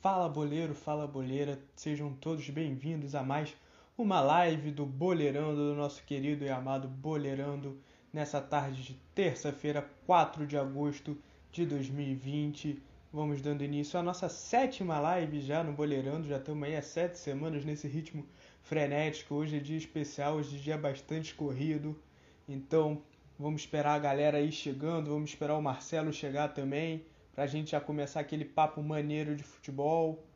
Fala boleiro, fala boleira, sejam todos bem-vindos a mais uma live do Boleirando, do nosso querido e amado Boleirando, nessa tarde de terça-feira, 4 de agosto de 2020. Vamos dando início à nossa sétima live já no Boleirando, já estamos aí há sete semanas nesse ritmo frenético. Hoje é dia especial, hoje é dia bastante corrido, então vamos esperar a galera aí chegando, vamos esperar o Marcelo chegar também para a gente já começar aquele papo maneiro de futebol.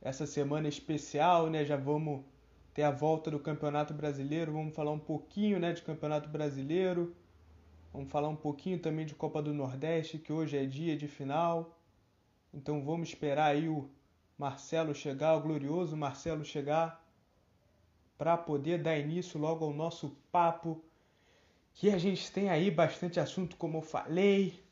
Essa semana especial, né? Já vamos ter a volta do Campeonato Brasileiro, vamos falar um pouquinho, né, de Campeonato Brasileiro. Vamos falar um pouquinho também de Copa do Nordeste, que hoje é dia de final. Então vamos esperar aí o Marcelo chegar, o glorioso Marcelo chegar, para poder dar início logo ao nosso papo. Que a gente tem aí bastante assunto, como eu falei.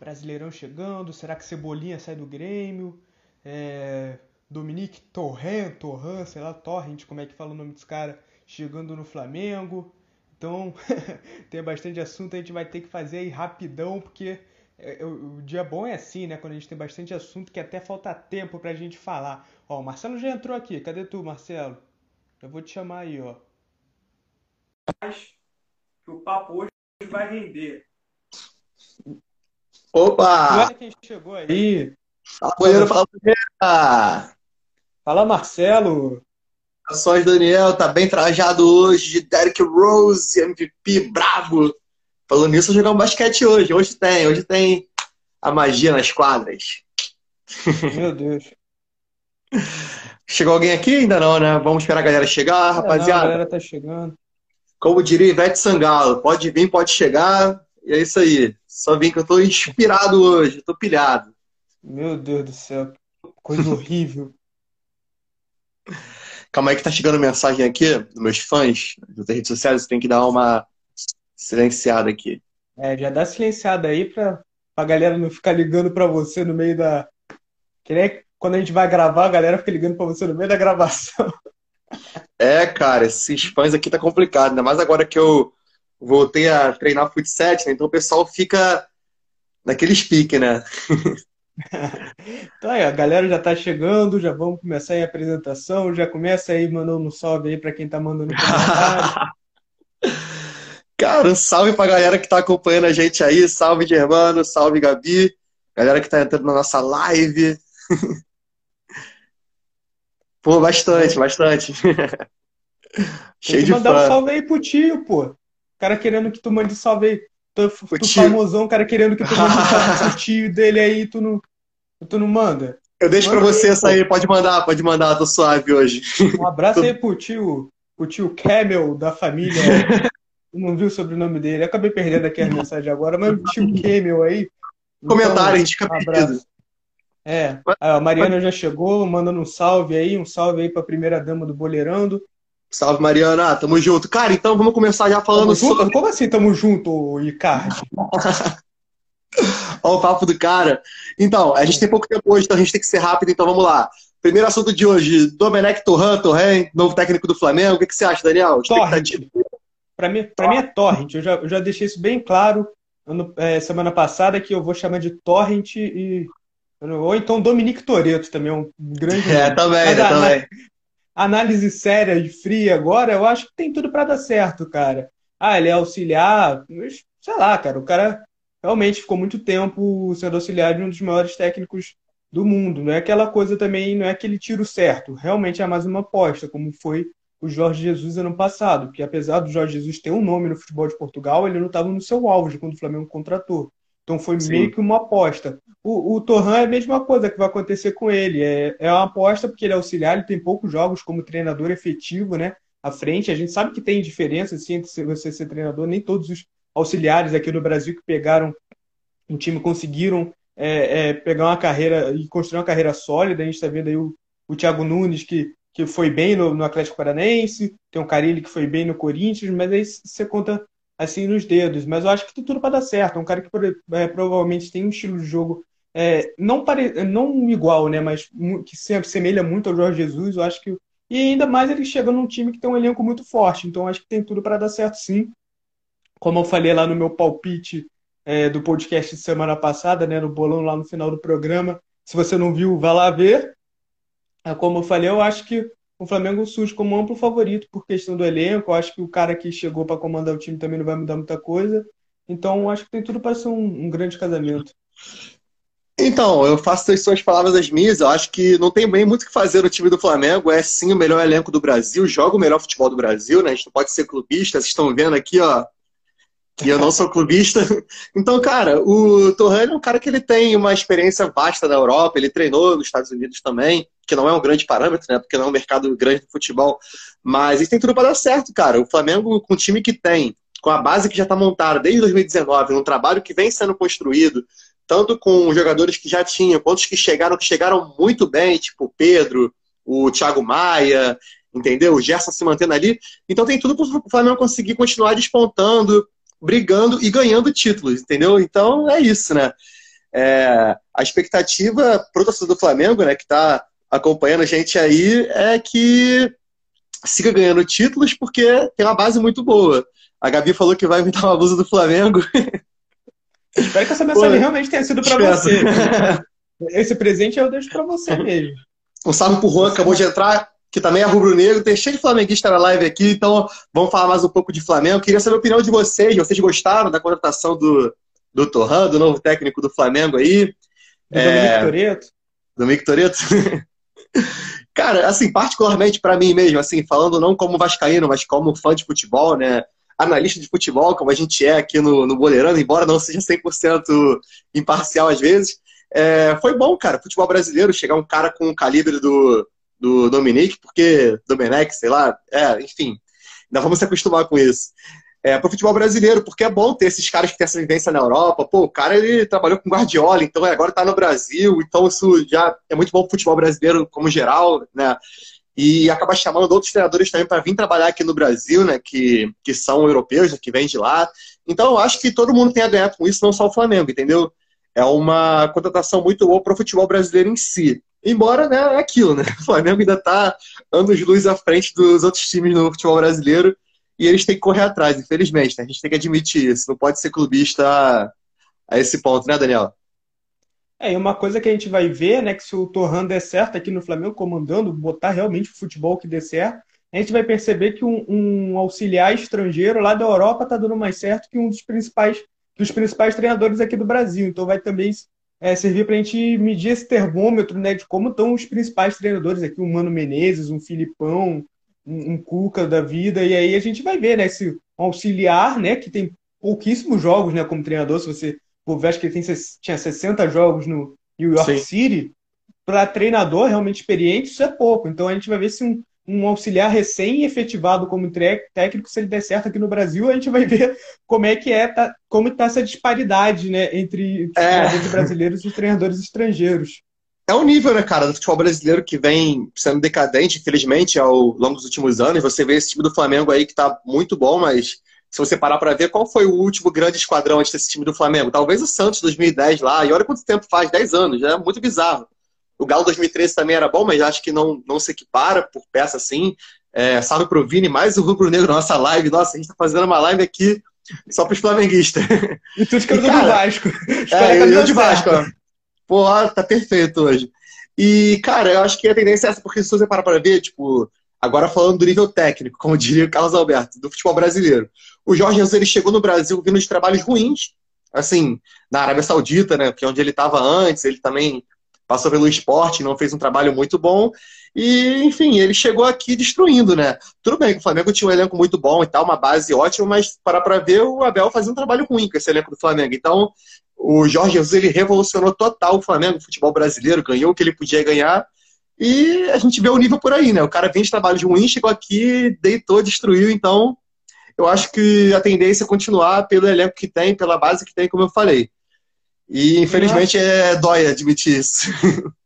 Brasileirão chegando, será que Cebolinha sai do Grêmio? É, Dominique Torrent, Torrent, sei lá, Torrent, como é que fala o nome desse cara, chegando no Flamengo. Então, tem bastante assunto, a gente vai ter que fazer aí rapidão, porque é, o dia bom é assim, né? Quando a gente tem bastante assunto que até falta tempo pra gente falar. Ó, o Marcelo já entrou aqui. Cadê tu, Marcelo? Eu vou te chamar aí, ó. Que o papo hoje vai render. Opa! Olha quem chegou aí. Fala, goleiro, fala, Palmeiras! Fala, Marcelo. Ações Daniel, tá bem trajado hoje de Derrick Rose, MVP brabo. Falando nisso, eu jogar um basquete hoje. Hoje tem, hoje tem a magia nas quadras. Meu Deus. Chegou alguém aqui? Ainda não, né? Vamos esperar a galera chegar, rapaziada. Não, a galera tá chegando. Como diria Ivete Sangalo, pode vir, pode chegar. E é isso aí. Só vim que eu tô inspirado hoje, tô pilhado. Meu Deus do céu, coisa horrível. Calma aí que tá chegando mensagem aqui dos meus fãs das redes sociais, você tem que dar uma silenciada aqui. É, já dá silenciada aí pra, pra galera não ficar ligando pra você no meio da. Que nem quando a gente vai gravar, a galera fica ligando pra você no meio da gravação. É, cara, esses fãs aqui tá complicado, ainda mais agora que eu voltei a treinar futsal, né? então o pessoal fica naquele pique, né? então aí, a galera já tá chegando, já vamos começar aí a apresentação, já começa aí mandando um salve aí para quem tá mandando comentário. Cara, um salve pra galera que tá acompanhando a gente aí, salve Germano, salve Gabi, galera que tá entrando na nossa live. Pô, bastante, bastante. Cheio de mandar fã. um salve aí pro tio, pô cara querendo que tu mande salve aí. Tu, tu famosão, cara querendo que tu mande salve pro tio dele aí, tu não, tu não manda. Eu deixo manda pra você essa aí, pode mandar, pode mandar, tô suave hoje. Um abraço aí pro tio, pro tio Camel da família. não vi o sobrenome dele, acabei perdendo aqui a mensagem agora, mas o tio Camel aí. Comentário, então, a gente fica perdido. É, a Mariana já chegou, mandando um salve aí, um salve aí pra primeira dama do Boleirando. Salve, Mariana. Tamo junto. Cara, então vamos começar já falando sobre... Como assim tamo junto, Ricardo? Olha o papo do cara. Então, a gente tem pouco tempo hoje, então a gente tem que ser rápido, então vamos lá. Primeiro assunto de hoje, Domenech Torran, Torren, novo técnico do Flamengo. O que, que você acha, Daniel? Torrent. Para mim, pra mim é Torrent. Eu já, eu já deixei isso bem claro ano, é, semana passada, que eu vou chamar de Torrent e... Ou então Dominique Toreto também, é um grande... É, também, Mas, também análise séria e fria agora, eu acho que tem tudo para dar certo, cara. Ah, ele é auxiliar, sei lá, cara, o cara realmente ficou muito tempo sendo auxiliar de um dos maiores técnicos do mundo. Não é aquela coisa também, não é aquele tiro certo. Realmente é mais uma aposta, como foi o Jorge Jesus ano passado, porque apesar do Jorge Jesus ter um nome no futebol de Portugal, ele não estava no seu auge quando o Flamengo contratou. Então foi Sim. meio que uma aposta. O, o Torran é a mesma coisa que vai acontecer com ele. É, é uma aposta porque ele é auxiliar, ele tem poucos jogos como treinador efetivo, né? À frente. A gente sabe que tem diferença assim, entre você ser treinador. Nem todos os auxiliares aqui no Brasil que pegaram um time conseguiram é, é, pegar uma carreira e construir uma carreira sólida. A gente está vendo aí o, o Thiago Nunes, que, que foi bem no, no Atlético Paranaense, tem o Carilli que foi bem no Corinthians, mas aí você conta assim nos dedos. Mas eu acho que tem tudo para dar certo. É um cara que é, provavelmente tem um estilo de jogo é, não, pare... não igual, né? Mas que se assemelha muito ao Jorge Jesus. Eu acho que. E ainda mais ele chega num time que tem um elenco muito forte. Então acho que tem tudo para dar certo sim. Como eu falei lá no meu palpite é, do podcast de semana passada, né? No bolão lá no final do programa. Se você não viu, vá lá ver. É, como eu falei, eu acho que o Flamengo surge como amplo favorito por questão do elenco. Eu acho que o cara que chegou para comandar o time também não vai mudar muita coisa. Então, acho que tem tudo para ser um, um, grande casamento. Então, eu faço as suas palavras as minhas. Eu acho que não tem bem muito o que fazer no time do Flamengo. É sim o melhor elenco do Brasil, joga o melhor futebol do Brasil, né? A gente não pode ser clubista. Vocês estão vendo aqui, ó, que eu não sou clubista. Então, cara, o Torrani é um cara que ele tem uma experiência vasta na Europa, ele treinou nos Estados Unidos também, que não é um grande parâmetro, né? Porque não é um mercado grande de futebol. Mas isso tem tudo para dar certo, cara. O Flamengo, com o time que tem, com a base que já está montada desde 2019, um trabalho que vem sendo construído, tanto com jogadores que já tinham, quanto os que chegaram, que chegaram muito bem, tipo o Pedro, o Thiago Maia, entendeu? O Gerson se mantendo ali. Então tem tudo para o Flamengo conseguir continuar despontando, brigando e ganhando títulos, entendeu? Então é isso, né? É, a expectativa para o torcedor do Flamengo, né, que está acompanhando a gente aí, é que siga ganhando títulos porque tem uma base muito boa. A Gabi falou que vai inventar uma blusa do Flamengo. Espero que essa mensagem Pô, realmente tenha sido para você. Esse presente eu deixo para você mesmo. Um salve pro Juan, acabou de entrar que também é rubro-negro, tem cheio de flamenguista na live aqui, então vamos falar mais um pouco de Flamengo. Queria saber a opinião de vocês. Vocês gostaram da contratação do, do Torran, do novo técnico do Flamengo aí? Do é... Dominique Toreto. Dominique Toreto? Cara, assim, particularmente para mim mesmo, assim, falando não como vascaíno, mas como fã de futebol, né? Analista de futebol, como a gente é aqui no, no Boleirano, embora não seja 100% imparcial às vezes, é, foi bom, cara, futebol brasileiro, chegar um cara com o calibre do, do Dominique, porque Domenech, sei lá, é, enfim, ainda vamos se acostumar com isso. É, para o futebol brasileiro, porque é bom ter esses caras que têm essa vivência na Europa. Pô, o cara ele trabalhou com Guardiola, então agora está no Brasil, então isso já é muito bom para o futebol brasileiro como geral, né? E acaba chamando outros treinadores também para vir trabalhar aqui no Brasil, né? Que, que são europeus, né, que vêm de lá. Então eu acho que todo mundo tem a ganhar com isso, não só o Flamengo, entendeu? É uma contratação muito boa para o futebol brasileiro em si. Embora, né, é aquilo, né? O Flamengo ainda está anos-luz à frente dos outros times no futebol brasileiro e eles têm que correr atrás, infelizmente. Né? A gente tem que admitir isso. Não pode ser clubista a, esse ponto, né, Daniel? É, e uma coisa que a gente vai ver, né, que se o Torran der certo aqui no Flamengo, comandando, botar realmente o futebol que der certo, a gente vai perceber que um, um auxiliar estrangeiro lá da Europa está dando mais certo que um dos principais, que os principais treinadores aqui do Brasil. Então vai também é, servir para a gente medir esse termômetro né, de como estão os principais treinadores aqui, um Mano Menezes, um Filipão, um, um Cuca da vida, e aí a gente vai ver, né, esse auxiliar, né, que tem pouquíssimos jogos, né, como treinador, se você for acho que ele tem, tinha 60 jogos no New York Sim. City, para treinador realmente experiente, isso é pouco. Então a gente vai ver se um, um auxiliar recém-efetivado como técnico, se ele der certo aqui no Brasil, a gente vai ver como é que é, tá, como está essa disparidade né, entre é. treinadores brasileiros e treinadores estrangeiros. É o nível, né, cara, do futebol brasileiro que vem sendo decadente, infelizmente, ao longo dos últimos anos. Você vê esse time do Flamengo aí que está muito bom, mas se você parar para ver, qual foi o último grande esquadrão antes desse time do Flamengo? Talvez o Santos 2010 lá, e olha quanto tempo faz, 10 anos, é muito bizarro. O Galo 2013 também era bom, mas acho que não, não se equipara por peça assim. É, salve pro Vini, mais o Rubro Negro na nossa live. Nossa, a gente tá fazendo uma live aqui só pros flamenguistas. E tu escreveu do Vasco. É, eu, eu de Vasco, ó. Pô, tá perfeito hoje. E, cara, eu acho que a tendência é essa, porque se você parar pra ver, tipo, agora falando do nível técnico, como diria o Carlos Alberto, do futebol brasileiro. O Jorge Jesus, ele chegou no Brasil vindo de trabalhos ruins, assim, na Arábia Saudita, né, que é onde ele estava antes, ele também passou pelo esporte, não fez um trabalho muito bom. E, enfim, ele chegou aqui destruindo, né? Tudo bem que o Flamengo tinha um elenco muito bom e tal, uma base ótima, mas para para ver, o Abel fazia um trabalho ruim com esse elenco do Flamengo. Então, o Jorge Jesus ele revolucionou total o Flamengo, o futebol brasileiro, ganhou o que ele podia ganhar. E a gente vê o nível por aí, né? O cara vem de trabalho ruim, chegou aqui, deitou, destruiu. Então, eu acho que a tendência é continuar pelo elenco que tem, pela base que tem, como eu falei. E infelizmente é dói admitir isso.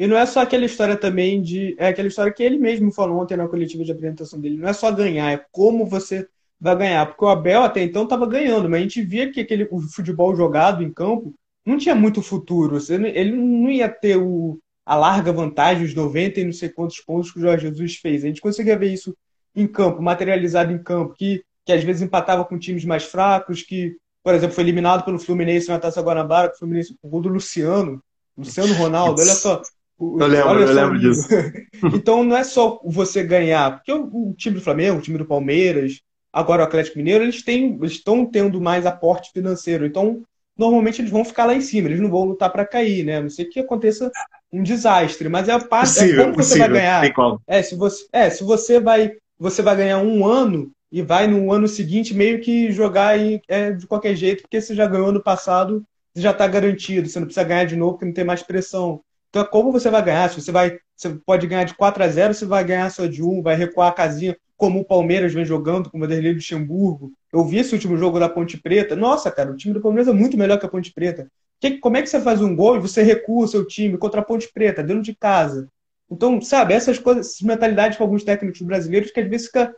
E não é só aquela história também de. É aquela história que ele mesmo falou ontem na coletiva de apresentação dele. Não é só ganhar, é como você vai ganhar. Porque o Abel até então estava ganhando, mas a gente via que aquele, o futebol jogado em campo não tinha muito futuro. Ele não ia ter o, a larga vantagem, os 90 e não sei quantos pontos que o Jorge Jesus fez. A gente conseguia ver isso em campo, materializado em campo, que, que às vezes empatava com times mais fracos, que por exemplo, foi eliminado pelo Fluminense na Taça Guanabara, o Fluminense, o gol do Luciano, Luciano Ronaldo, olha só. eu lembro, eu lembro disso. então não é só você ganhar, porque o, o, time do Flamengo, o time do Palmeiras, agora o Atlético Mineiro, eles têm, eles estão tendo mais aporte financeiro. Então, normalmente eles vão ficar lá em cima, eles não vão lutar para cair, né? A não sei que aconteça um desastre, mas é a parte possível, é como possível, você vai ganhar. É, se você, é, se você vai, você vai ganhar um ano e vai no ano seguinte meio que jogar aí, é, de qualquer jeito, porque você já ganhou no passado, você já está garantido, você não precisa ganhar de novo porque não tem mais pressão. Então, como você vai ganhar? Se você vai, você pode ganhar de 4 a 0, você vai ganhar só de 1, vai recuar a casinha, como o Palmeiras vem jogando com o Vanderlei Luxemburgo. Eu vi esse último jogo da Ponte Preta. Nossa, cara, o time do Palmeiras é muito melhor que a Ponte Preta. Que, como é que você faz um gol e você recua o seu time contra a Ponte Preta, dentro de casa? Então, sabe, essas coisas, essas mentalidades com alguns técnicos brasileiros que às vezes fica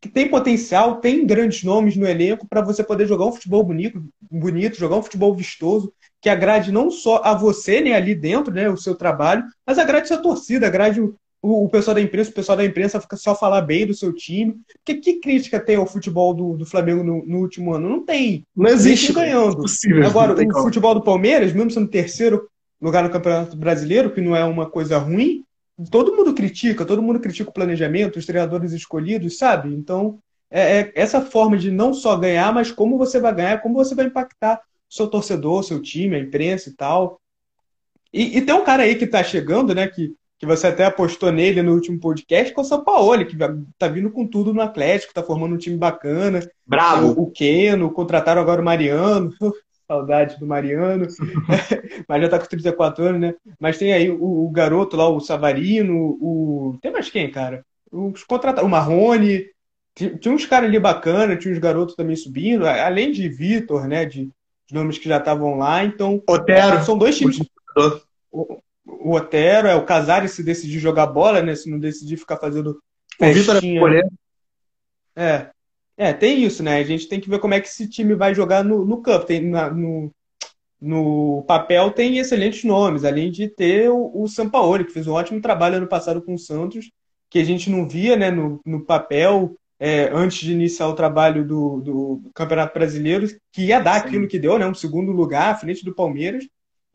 que tem potencial, tem grandes nomes no elenco para você poder jogar um futebol bonito, bonito, jogar um futebol vistoso, que agrade não só a você, né, ali dentro, né, o seu trabalho, mas agrade a sua torcida, agrade o, o, o pessoal da imprensa, o pessoal da imprensa fica só falar bem do seu time. Porque que crítica tem ao futebol do, do Flamengo no, no, último ano? Não tem. Não existe. ganhando. Possível, Agora, o como. futebol do Palmeiras, mesmo sendo terceiro lugar no Campeonato Brasileiro, que não é uma coisa ruim, todo mundo critica, todo mundo critica o planejamento, os treinadores escolhidos, sabe? Então, é, é, essa forma de não só ganhar, mas como você vai ganhar, como você vai impactar o seu torcedor, seu time, a imprensa e tal. E, e tem um cara aí que tá chegando, né, que, que você até apostou nele no último podcast, que é o São Paulo, que tá vindo com tudo no Atlético, tá formando um time bacana. Bravo! O, o Keno, contrataram agora o Mariano. Saudade do Mariano, mas já tá com 34 anos, né? Mas tem aí o, o garoto lá, o Savarino, o. Tem mais quem, cara? Os contratados, o Marrone, tinha uns caras ali bacana, tinha uns garotos também subindo, além de Vitor, né? De, de, nomes que já estavam lá, então. Otero. São dois times. O, o Otero, é o Casares se decidir jogar bola, né? Se não decidir ficar fazendo. O Vitor é, é. É, tem isso, né? A gente tem que ver como é que esse time vai jogar no, no campo. Tem, na, no, no papel tem excelentes nomes, além de ter o, o Sampaoli, que fez um ótimo trabalho ano passado com o Santos, que a gente não via né, no, no papel é, antes de iniciar o trabalho do, do Campeonato Brasileiro, que ia dar Sim. aquilo que deu, né? Um segundo lugar à frente do Palmeiras.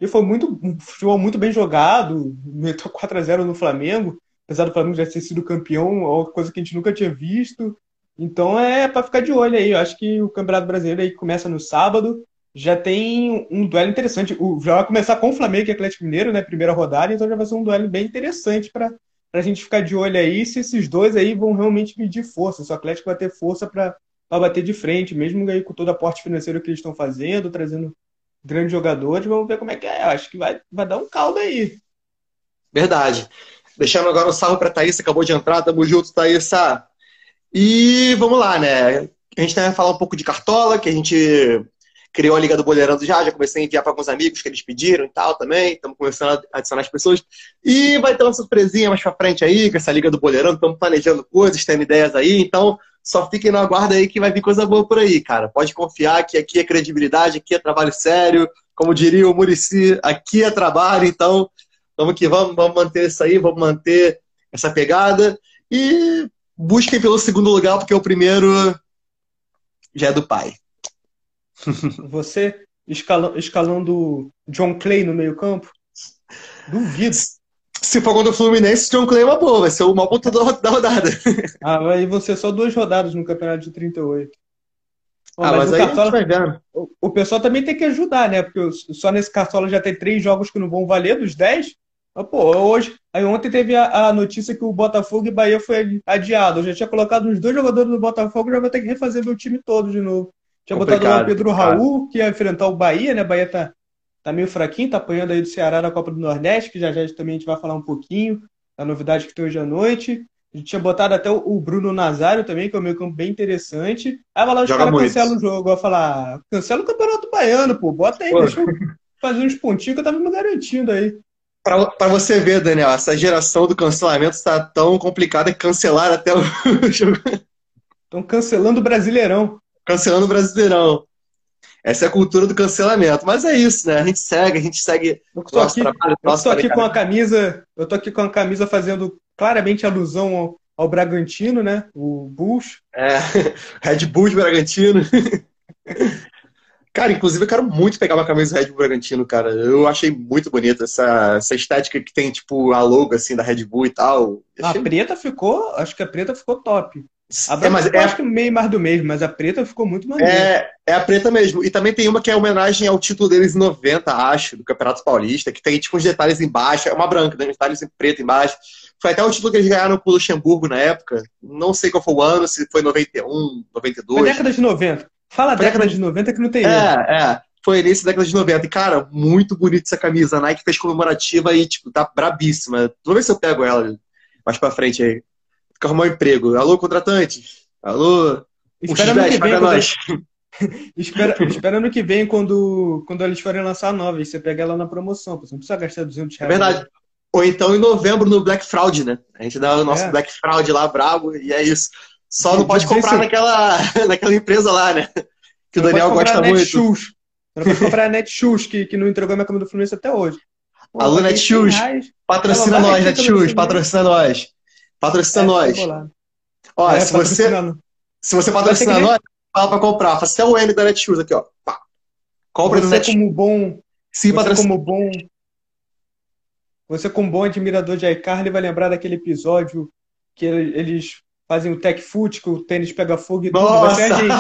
E foi muito, um futebol muito bem jogado, meteu 4 a 0 no Flamengo, apesar do Flamengo já ter sido campeão, coisa que a gente nunca tinha visto. Então é para ficar de olho aí. Eu acho que o Campeonato Brasileiro aí começa no sábado. Já tem um duelo interessante. O, já vai começar com o Flamengo e Atlético Mineiro, né? Primeira rodada, então já vai ser um duelo bem interessante para a gente ficar de olho aí se esses dois aí vão realmente medir força. Se o Atlético vai ter força para bater de frente, mesmo aí com todo o aporte financeiro que eles estão fazendo, trazendo grandes jogadores. Vamos ver como é que é. Eu acho que vai, vai dar um caldo aí. Verdade. Deixando agora um salve para Thaís, acabou de entrar. Tamo junto, Thaís. E vamos lá, né? A gente vai falar um pouco de Cartola, que a gente criou a Liga do Boleirando já, já comecei a enviar para alguns amigos que eles pediram e tal também, estamos começando a adicionar as pessoas. E vai ter uma surpresinha mais para frente aí, com essa Liga do Boleirando, estamos planejando coisas, tendo ideias aí, então só fiquem no aguardo aí que vai vir coisa boa por aí, cara. Pode confiar que aqui é credibilidade, aqui é trabalho sério, como diria o Murici, aqui é trabalho, então vamos que vamos, vamos manter isso aí, vamos manter essa pegada. E busquem pelo segundo lugar, porque o primeiro já é do pai. Você escalando, John Clay no meio-campo? Duvido. Se for contra o Fluminense, John Clay é uma boa, vai ser o mau ponto da rodada. Ah, vai você só duas rodadas no campeonato de 38. Bom, ah, mas, mas aí Cartola, vai vendo. O, pessoal também tem que ajudar, né? Porque só nesse Cartola já tem três jogos que não vão valer dos 10. Mas, pô, hoje. Aí ontem teve a, a, notícia que o Botafogo e Bahia foi adiado. Eu já tinha colocado uns dois jogadores do Botafogo, já vou ter que refazer meu time todo de novo. Tinha complicado, botado lá o Pedro complicado. Raul, que ia enfrentar o Bahia, né? Bahia tá, tá meio fraquinho, tá apanhando aí do Ceará na Copa do Nordeste, que já já também a gente vai falar um pouquinho da novidade que tem hoje à noite. A gente tinha botado até o Bruno Nazário também, que é um meio campo bem interessante. Aí vai lá, os caras cancelam o jogo. Eu falar, cancela o Campeonato Baiano, pô. Bota aí, Pô. deixa eu fazer uns pontinhos que eu tava me garantindo aí. Para você ver, Daniel, essa geração do cancelamento está tão complicada que cancelaram até o jogo. Estão cancelando o Brasileirão. Cancelando o Brasileirão. Essa é a cultura do cancelamento. Mas é isso, né? A gente segue, a gente segue eu tô nosso aqui, trabalho. Eu estou aqui com a camisa, eu tô aqui com a camisa fazendo claramente alusão ao, ao Bragantino, né? O Bulls. É, Red Bulls Bragantino. Cara, inclusive eu quero muito pegar uma camisa do Red Bull Bragantino, cara. Eu achei muito bonita essa, essa estética que tem, tipo, a logo, assim, da Red Bull e tal. Achei... A preta ficou, acho que a preta ficou top. A branca é, mas é... acho que meio mais do mesmo, mas a preta ficou muito maneira. É, é a preta mesmo. E também tem uma que é homenagem ao título deles em 90, acho, do Campeonato Paulista, que tem, tipo, uns detalhes embaixo. É uma branca, tem uns detalhes em preto embaixo. Foi até o título que eles ganharam com o Luxemburgo na época. Não sei qual foi o ano, se foi 91, 92. Foi década de 90. Fala Foi década de 90 que não tem É, erro. é. Foi início da década de 90. E, cara, muito bonita essa camisa. A Nike fez comemorativa e, tipo, tá brabíssima. Vou ver se eu pego ela mais pra frente aí. Arrumar um emprego. Alô, contratante? Alô? Espera ano que vem, nós. espera, espera ano que vem, quando, quando eles forem lançar a nova, e você pega ela na promoção. Você não precisa gastar 200 reais. É verdade. Ou então em novembro no Black Fraud, né? A gente dá o nosso é. Black Fraud lá, brabo, e é isso. Só não pode comprar naquela, naquela empresa lá, né? Que o Daniel gosta muito. Shoes. Não pode comprar a Netshoes, que, que não entregou minha cama do Fluminense até hoje. Pô, Alô, Netshoes. Patrocina nós, Netshoes. Patrocina nós. Patrocina é, nós. Ó, é, se, você, se você patrocina nós, fala pra comprar. Faça até o N da Netshoes aqui, ó. Pá. Compra você do Netshoes. como bom... Sim, você como bom... Você como bom admirador de iCarly vai lembrar daquele episódio que eles fazem o tech foot, que o tênis pega fogo e tudo. Vai ser a gente,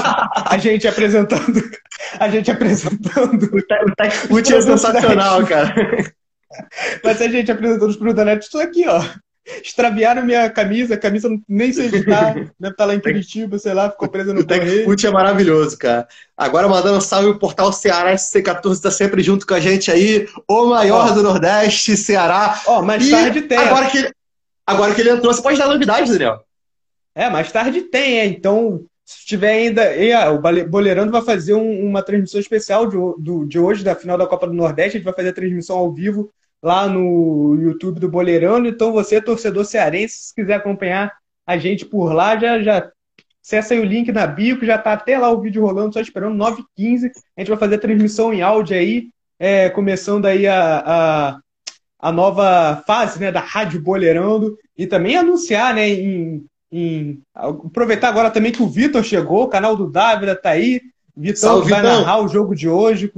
a gente apresentando. A gente apresentando. O, te, o tech foot é sensacional, cara. Vai ser a gente apresentando os produtos da net. Estou aqui, ó. Extraviaram minha camisa, a camisa nem sei onde tá, deve estar tá lá em Curitiba, sei lá, ficou presa no correio. O é maravilhoso, cara. Agora mandando um salve o portal Ceará SC14 está sempre junto com a gente aí, o maior ó, do Nordeste, Ceará. Ó, mais e tarde tem. Agora que, agora que ele entrou, você pode dar novidade, Daniel. É, mais tarde tem, é. Então, se tiver ainda. E, ah, o Boleirando vai fazer um, uma transmissão especial de, do, de hoje, da final da Copa do Nordeste. A gente vai fazer a transmissão ao vivo lá no YouTube do Boleirando. Então, você, torcedor cearense, se quiser acompanhar a gente por lá, já, já acessa aí o link na bio, que já tá até lá o vídeo rolando, só esperando 9h15. A gente vai fazer a transmissão em áudio aí, é, começando aí a, a, a, nova fase né, da Rádio Boleirando. E também anunciar né, em em aproveitar agora também que o Vitor chegou, o canal do Dávila tá aí. Vitão Salve, vai narrar o jogo de hoje,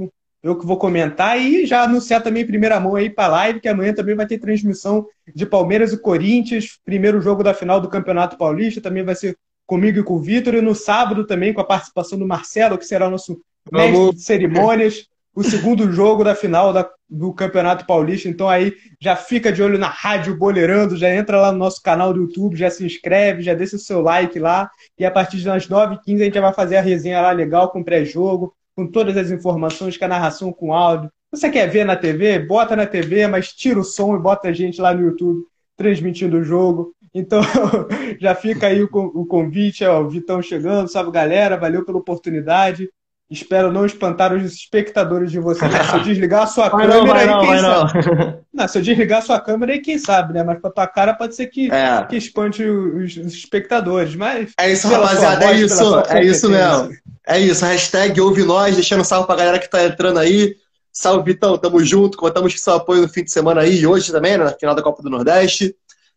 eu que vou comentar e já anunciar também em primeira mão aí para live que amanhã também vai ter transmissão de Palmeiras e Corinthians, primeiro jogo da final do Campeonato Paulista, também vai ser comigo e com o Vitor e no sábado também com a participação do Marcelo, que será o nosso mestre de cerimônias o segundo jogo da final da, do Campeonato Paulista. Então aí já fica de olho na Rádio Boleirando, já entra lá no nosso canal do YouTube, já se inscreve, já deixa o seu like lá. E a partir das 9h15 a gente já vai fazer a resenha lá legal com pré-jogo, com todas as informações, com a narração com áudio. Você quer ver na TV? Bota na TV, mas tira o som e bota a gente lá no YouTube transmitindo o jogo. Então, já fica aí o, o convite, ó, o Vitão chegando, salve galera, valeu pela oportunidade. Espero não espantar os espectadores de vocês. Se eu desligar a sua vai câmera, não, aí, não, quem sabe? Não. não. se eu desligar a sua câmera, aí quem sabe, né? Mas pra tua cara pode ser que, é. que espante os, os, espectadores. Mas é isso, rapaziada. Voz, é isso. É isso mesmo. É isso. Hashtag ouve nós, deixando um salve pra galera que tá entrando aí. Salve, Vitão. Tamo junto. Contamos com seu apoio no fim de semana aí e hoje também, né, na final da Copa do Nordeste.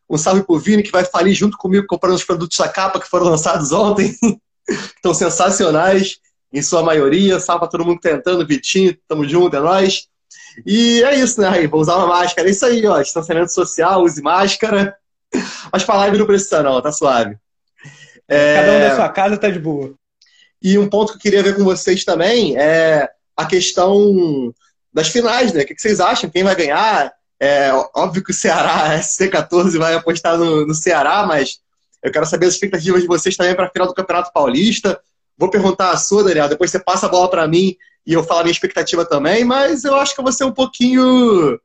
Um salve pro Vini, que vai falir junto comigo comprando os produtos da capa que foram lançados ontem. Estão sensacionais em sua maioria. Salve pra todo mundo que tá entrando, Vitinho, tamo junto, é nóis. E é isso, né, Raí? Vou usar uma máscara. É isso aí, ó. Distanciamento social, use máscara. Mas pra live não precisa, não, tá suave. É... Cada um da sua casa tá de boa. E um ponto que eu queria ver com vocês também é a questão das finais, né? O que vocês acham? Quem vai ganhar? É óbvio que o Ceará, SC14, vai apostar no, no Ceará, mas eu quero saber as expectativas de vocês também para a final do Campeonato Paulista. Vou perguntar a sua, Daniel, depois você passa a bola para mim e eu falo a minha expectativa também, mas eu acho que eu vou ser um pouquinho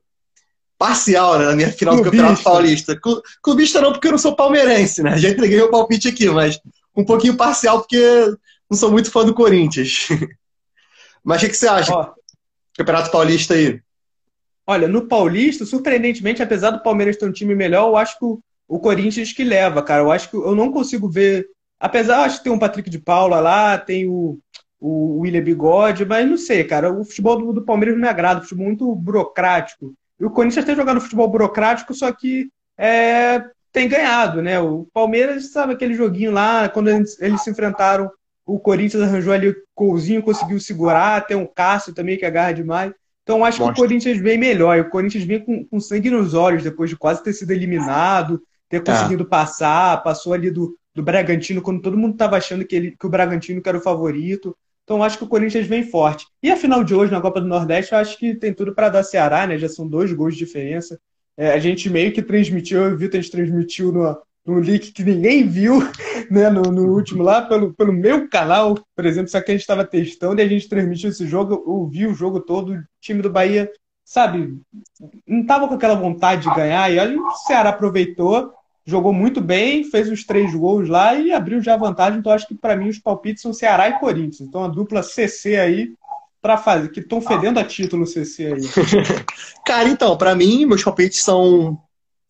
parcial né, na minha final Clubista. do Campeonato Paulista. Clubista não, porque eu não sou palmeirense, né? Já entreguei meu palpite aqui, mas um pouquinho parcial, porque não sou muito fã do Corinthians. mas o que, que, você acha? Ó, Campeonato Paulista aí. Olha, no Paulista, surpreendentemente, apesar do Palmeiras ter um time melhor, eu acho que o, o Corinthians que leva, cara. Eu acho que eu não consigo ver Apesar, acho que tem um Patrick de Paula lá, tem o, o William Bigode, mas não sei, cara. O futebol do, do Palmeiras não me agrada, o futebol muito burocrático. E o Corinthians tem jogado futebol burocrático, só que é, tem ganhado, né? O Palmeiras, sabe aquele joguinho lá, quando eles, eles se enfrentaram o Corinthians arranjou ali o Couzinho, conseguiu segurar, tem um Cássio também que agarra demais. Então acho Mostra. que o Corinthians vem melhor. E o Corinthians vem com, com, sangue nos olhos depois de quase ter sido eliminado, ter é. conseguido passar, passou ali do, do Bragantino quando todo mundo estava achando que, ele, que o Bragantino que era o favorito. Então acho que o Corinthians vem forte. E a final de hoje na Copa do Nordeste, eu acho que tem tudo para dar Ceará, né? Já são dois gols de diferença. É, a gente meio que transmitiu, eu vi que a gente transmitiu no, no link que ninguém viu, né? No, no, último lá, pelo, pelo meu canal, por exemplo, só que a gente estava testando e a gente transmitiu esse jogo, eu vi o jogo todo, o time do Bahia, sabe, não estava com aquela vontade de ganhar, e olha, o Ceará aproveitou jogou muito bem, fez os três gols lá e abriu já a vantagem. Então, acho que para mim os palpites são Ceará e Corinthians. Então, a dupla CC aí para fazer, que estão fedendo a título CC aí. Cara, então, para mim, meus palpites são.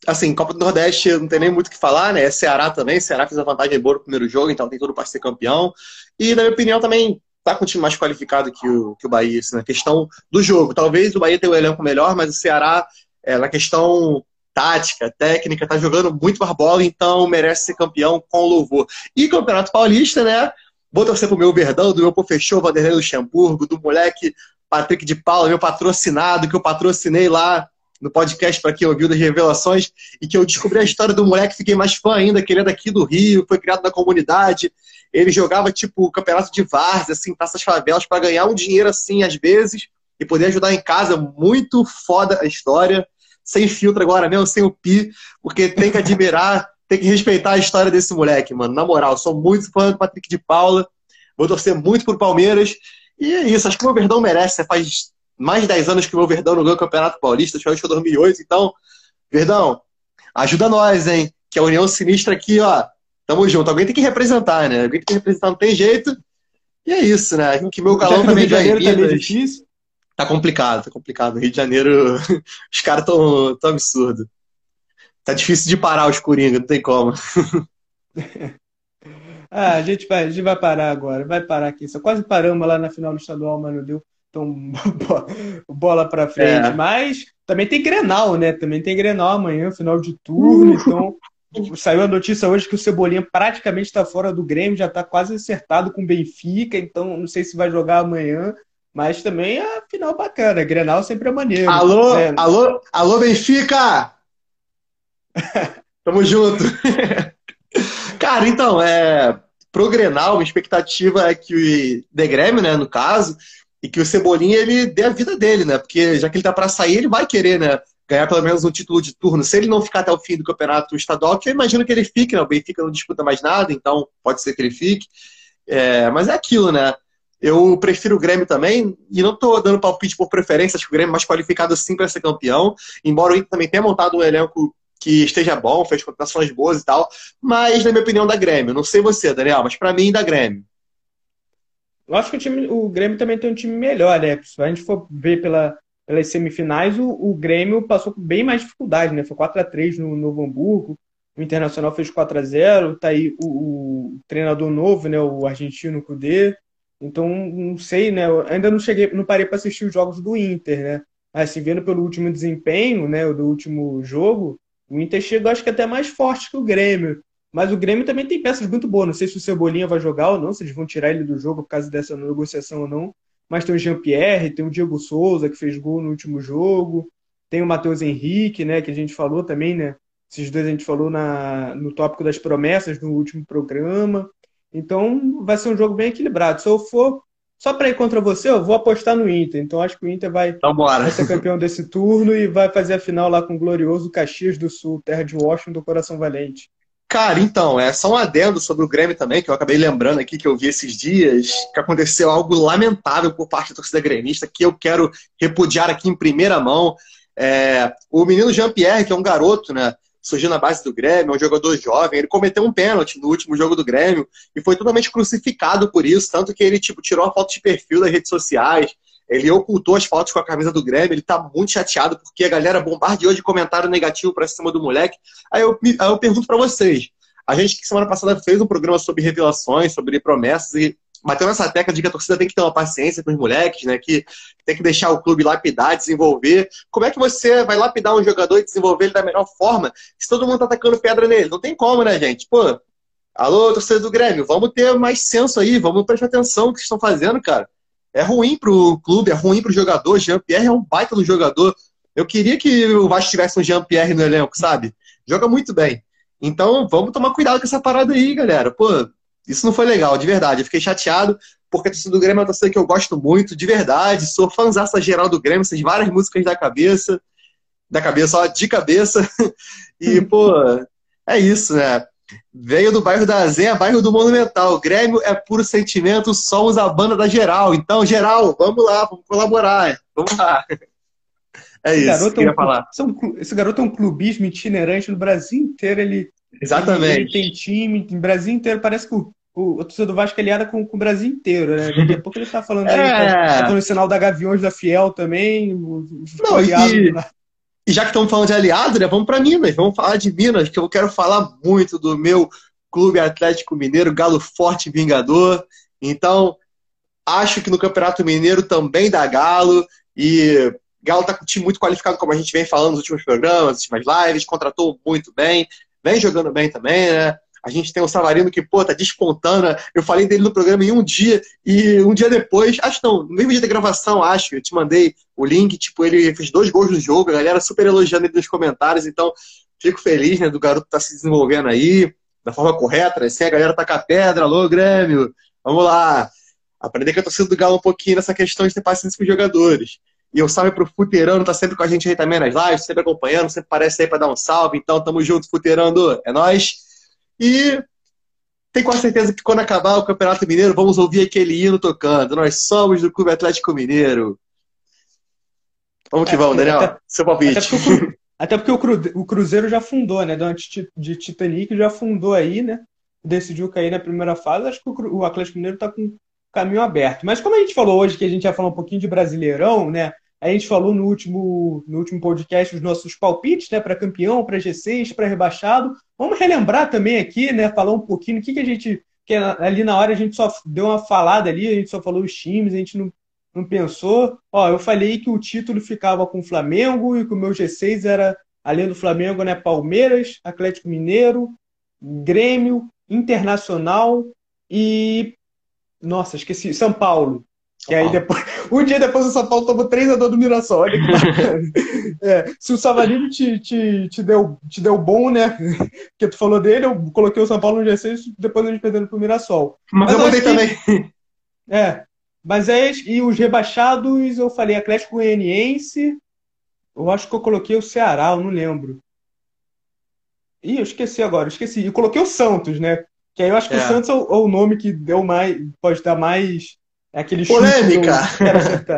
Assim, Copa do Nordeste não tem nem muito o que falar, né? É Ceará também. Ceará fez a vantagem boa no primeiro jogo, então tem tudo para ser campeão. E, na minha opinião, também tá com um time mais qualificado que o, que o Bahia, assim, na questão do jogo. Talvez o Bahia tenha um elenco melhor, mas o Ceará, é, na questão tática, técnica, tá jogando muito mais bola, então merece ser campeão com louvor. E Campeonato Paulista, né? Vou torcer pro meu Verdão, do meu Fechou, Vanderlei Luxemburgo, do moleque Patrick de Paula, meu patrocinado, que eu patrocinei lá no podcast para quem ouviu das revelações, e que eu descobri a história do moleque, fiquei mais fã ainda, que ele é daqui do Rio, foi criado na comunidade. Ele jogava, tipo, campeonato de várzea, assim, passas favelas, para ganhar um dinheiro assim, às vezes, e poder ajudar em casa. Muito foda a história sem filtro agora mesmo, sem o pi, porque tem que admirar, tem que respeitar a história desse moleque, mano. Na moral, sou muito fã do Patrick de Paula, vou torcer muito pro Palmeiras. E é isso, acho que o meu Verdão merece. Faz mais de 10 anos que o meu Verdão não ganhou o Campeonato Paulista, acho que foi 2008, então, Verdão, ajuda nós, hein? Que a União Sinistra aqui, ó, tamo junto. Alguém tem que representar, né? Alguém tem que representar, não tem jeito. E é isso, né? Que meu galão também já é tá difícil. Tá complicado, tá complicado. No Rio de Janeiro, os caras tão, tão absurdo. Tá difícil de parar os Coringa, não tem como. ah, a gente, vai, a gente vai parar agora, vai parar aqui. Só quase paramos lá na final do estadual, mas não deu então, bola pra frente. É. Mas também tem Grenal, né? Também tem Grenal amanhã, final de turno. Então, saiu a notícia hoje que o Cebolinha praticamente está fora do Grêmio, já está quase acertado com o Benfica. Então, não sei se vai jogar amanhã. Mas também a final bacana. Grenal sempre é maneiro. Alô, é. alô, alô, Benfica! Tamo junto. Cara, então, é, pro Grenal, a expectativa é que o De Grêmio, né, no caso, e que o Cebolinha ele dê a vida dele, né? Porque já que ele tá para sair, ele vai querer, né? Ganhar pelo menos um título de turno. Se ele não ficar até o fim do campeonato estadual, que eu imagino que ele fique, né? O Benfica não disputa mais nada, então pode ser que ele fique. É, mas é aquilo, né? Eu prefiro o Grêmio também, e não estou dando palpite por preferência, acho que o Grêmio é mais qualificado sim para ser campeão, embora o Inter também tenha montado um elenco que esteja bom, fez contratações boas e tal, mas na minha opinião da Grêmio. Não sei você, Daniel, mas para mim da Grêmio. Eu acho que o, time, o Grêmio também tem um time melhor, né? Se a gente for ver pela, pelas semifinais, o, o Grêmio passou com bem mais dificuldade, né? Foi 4 a 3 no Novo Hamburgo, o Internacional fez 4 a 0 tá aí o, o treinador novo, né? O argentino Cudê, então, não sei, né? Eu ainda não cheguei, não parei para assistir os jogos do Inter, né? Mas assim, vendo pelo último desempenho, né, do último jogo, o Inter chegou acho que até mais forte que o Grêmio. Mas o Grêmio também tem peças muito boas. Não sei se o Cebolinha vai jogar ou não, se eles vão tirar ele do jogo por causa dessa negociação ou não. Mas tem o Jean-Pierre, tem o Diego Souza, que fez gol no último jogo. Tem o Matheus Henrique, né, que a gente falou também, né? Esses dois a gente falou na, no tópico das promessas no último programa. Então vai ser um jogo bem equilibrado. Se eu for só para ir contra você, eu vou apostar no Inter. Então acho que o Inter vai, então, vai ser campeão desse turno e vai fazer a final lá com o glorioso Caxias do Sul, terra de Washington do Coração Valente. Cara, então, é só um adendo sobre o Grêmio também, que eu acabei lembrando aqui que eu vi esses dias, que aconteceu algo lamentável por parte da torcida gremista, que eu quero repudiar aqui em primeira mão. É, o menino Jean-Pierre, que é um garoto, né? surgiu na base do Grêmio, é um jogador jovem, ele cometeu um pênalti no último jogo do Grêmio e foi totalmente crucificado por isso, tanto que ele tipo, tirou a foto de perfil das redes sociais, ele ocultou as fotos com a camisa do Grêmio, ele tá muito chateado porque a galera bombardeou de comentário negativo pra cima do moleque. Aí eu, aí eu pergunto para vocês, a gente que semana passada fez um programa sobre revelações, sobre promessas e bateu nessa tecla de que a torcida tem que ter uma paciência com os moleques, né? Que tem que deixar o clube lapidar, desenvolver. Como é que você vai lapidar um jogador e desenvolver ele da melhor forma se todo mundo tá atacando pedra nele? Não tem como, né, gente? Pô, Alô, torcedor do Grêmio, vamos ter mais senso aí, vamos prestar atenção no que estão fazendo, cara. É ruim pro clube, é ruim pro jogador. Jean-Pierre é um baita do jogador. Eu queria que o Vasco tivesse um Jean-Pierre no elenco, sabe? Joga muito bem. Então, vamos tomar cuidado com essa parada aí, galera. Pô, isso não foi legal, de verdade. Eu fiquei chateado, porque a torcida do Grêmio é uma torcida que eu gosto muito, de verdade. Sou fãzaça geral do Grêmio, essas várias músicas da cabeça. Da cabeça, ó, de cabeça. E, pô, é isso, né? Veio do bairro da Zenha, bairro do Monumental. Grêmio é puro sentimento, somos a banda da geral. Então, geral, vamos lá, vamos colaborar. Vamos lá. É esse isso, que eu queria é um, falar. Esse garoto é um clubismo itinerante no Brasil inteiro. Ele, Exatamente. Ele, tem time, no Brasil inteiro. Parece que o, o, o torcedor do Vasco é aliado com, com, o Brasil inteiro, né? Daqui a pouco ele tá falando aí, é... tá, no sinal da Gaviões da Fiel também. Não, e, e já que estamos falando de aliado, né, vamos para Minas, vamos falar de Minas, que eu quero falar muito do meu Clube Atlético Mineiro, Galo Forte Vingador. Então, acho que no Campeonato Mineiro também dá Galo. E Galo tá com um time muito qualificado, como a gente vem falando nos últimos programas, nas últimas lives, contratou muito bem, vem jogando bem também, né? A gente tem o Savarino que, pô, tá despontando. Eu falei dele no programa em um dia, e um dia depois, acho não, no mesmo dia da gravação, acho, eu te mandei o link, tipo, ele fez dois gols no jogo, a galera super elogiando ele nos comentários, então fico feliz, né, do garoto tá se desenvolvendo aí, da forma correta, né? Sem a galera tacar pedra, alô, Grêmio, vamos lá. Aprender com a torcida do Galo um pouquinho nessa questão de ter paciência com os jogadores. E o salve pro Futeirando, tá sempre com a gente aí também nas lives, sempre acompanhando, sempre parece aí pra dar um salve. Então, tamo junto, Futeirando. É nóis. E tenho quase certeza que quando acabar o Campeonato Mineiro, vamos ouvir aquele hino tocando. Nós somos do Clube Atlético Mineiro. Vamos que é, vamos, Daniel. Até, Seu palpite. Até porque, até porque o, Cruzeiro já fundou, né? De Titanic já fundou aí, né? Decidiu cair na primeira fase. Acho que o Atlético Mineiro tá com caminho aberto. Mas como a gente falou hoje que a gente ia falar um pouquinho de Brasileirão, né? A gente falou no último, no último podcast os nossos palpites, né, para campeão, para G6, para rebaixado. Vamos relembrar também aqui, né, falar um pouquinho o que, que a gente, que ali na hora a gente só deu uma falada ali, a gente só falou os times, a gente não, não pensou. Ó, eu falei que o título ficava com o Flamengo e que o meu G6 era, além do Flamengo, né, Palmeiras, Atlético Mineiro, Grêmio, Internacional e nossa, esqueci, São Paulo. Que aí depois, um dia depois o São Paulo tomou 3 a 2 do Mirassol. Olha que bacana. é, se o Savarino te, te, te, deu, te deu bom, né? Porque tu falou dele, eu coloquei o São Paulo no G6 depois a gente perdendo pro Mirassol. Mas, mas eu botei também. É. Mas é. E os rebaixados, eu falei Atlético Goianiense. Eu acho que eu coloquei o Ceará, eu não lembro. Ih, eu esqueci agora, eu esqueci. E coloquei o Santos, né? Que aí eu acho que é. o Santos é o, é o, nome que deu mais. Pode dar mais é aquele Polêmica!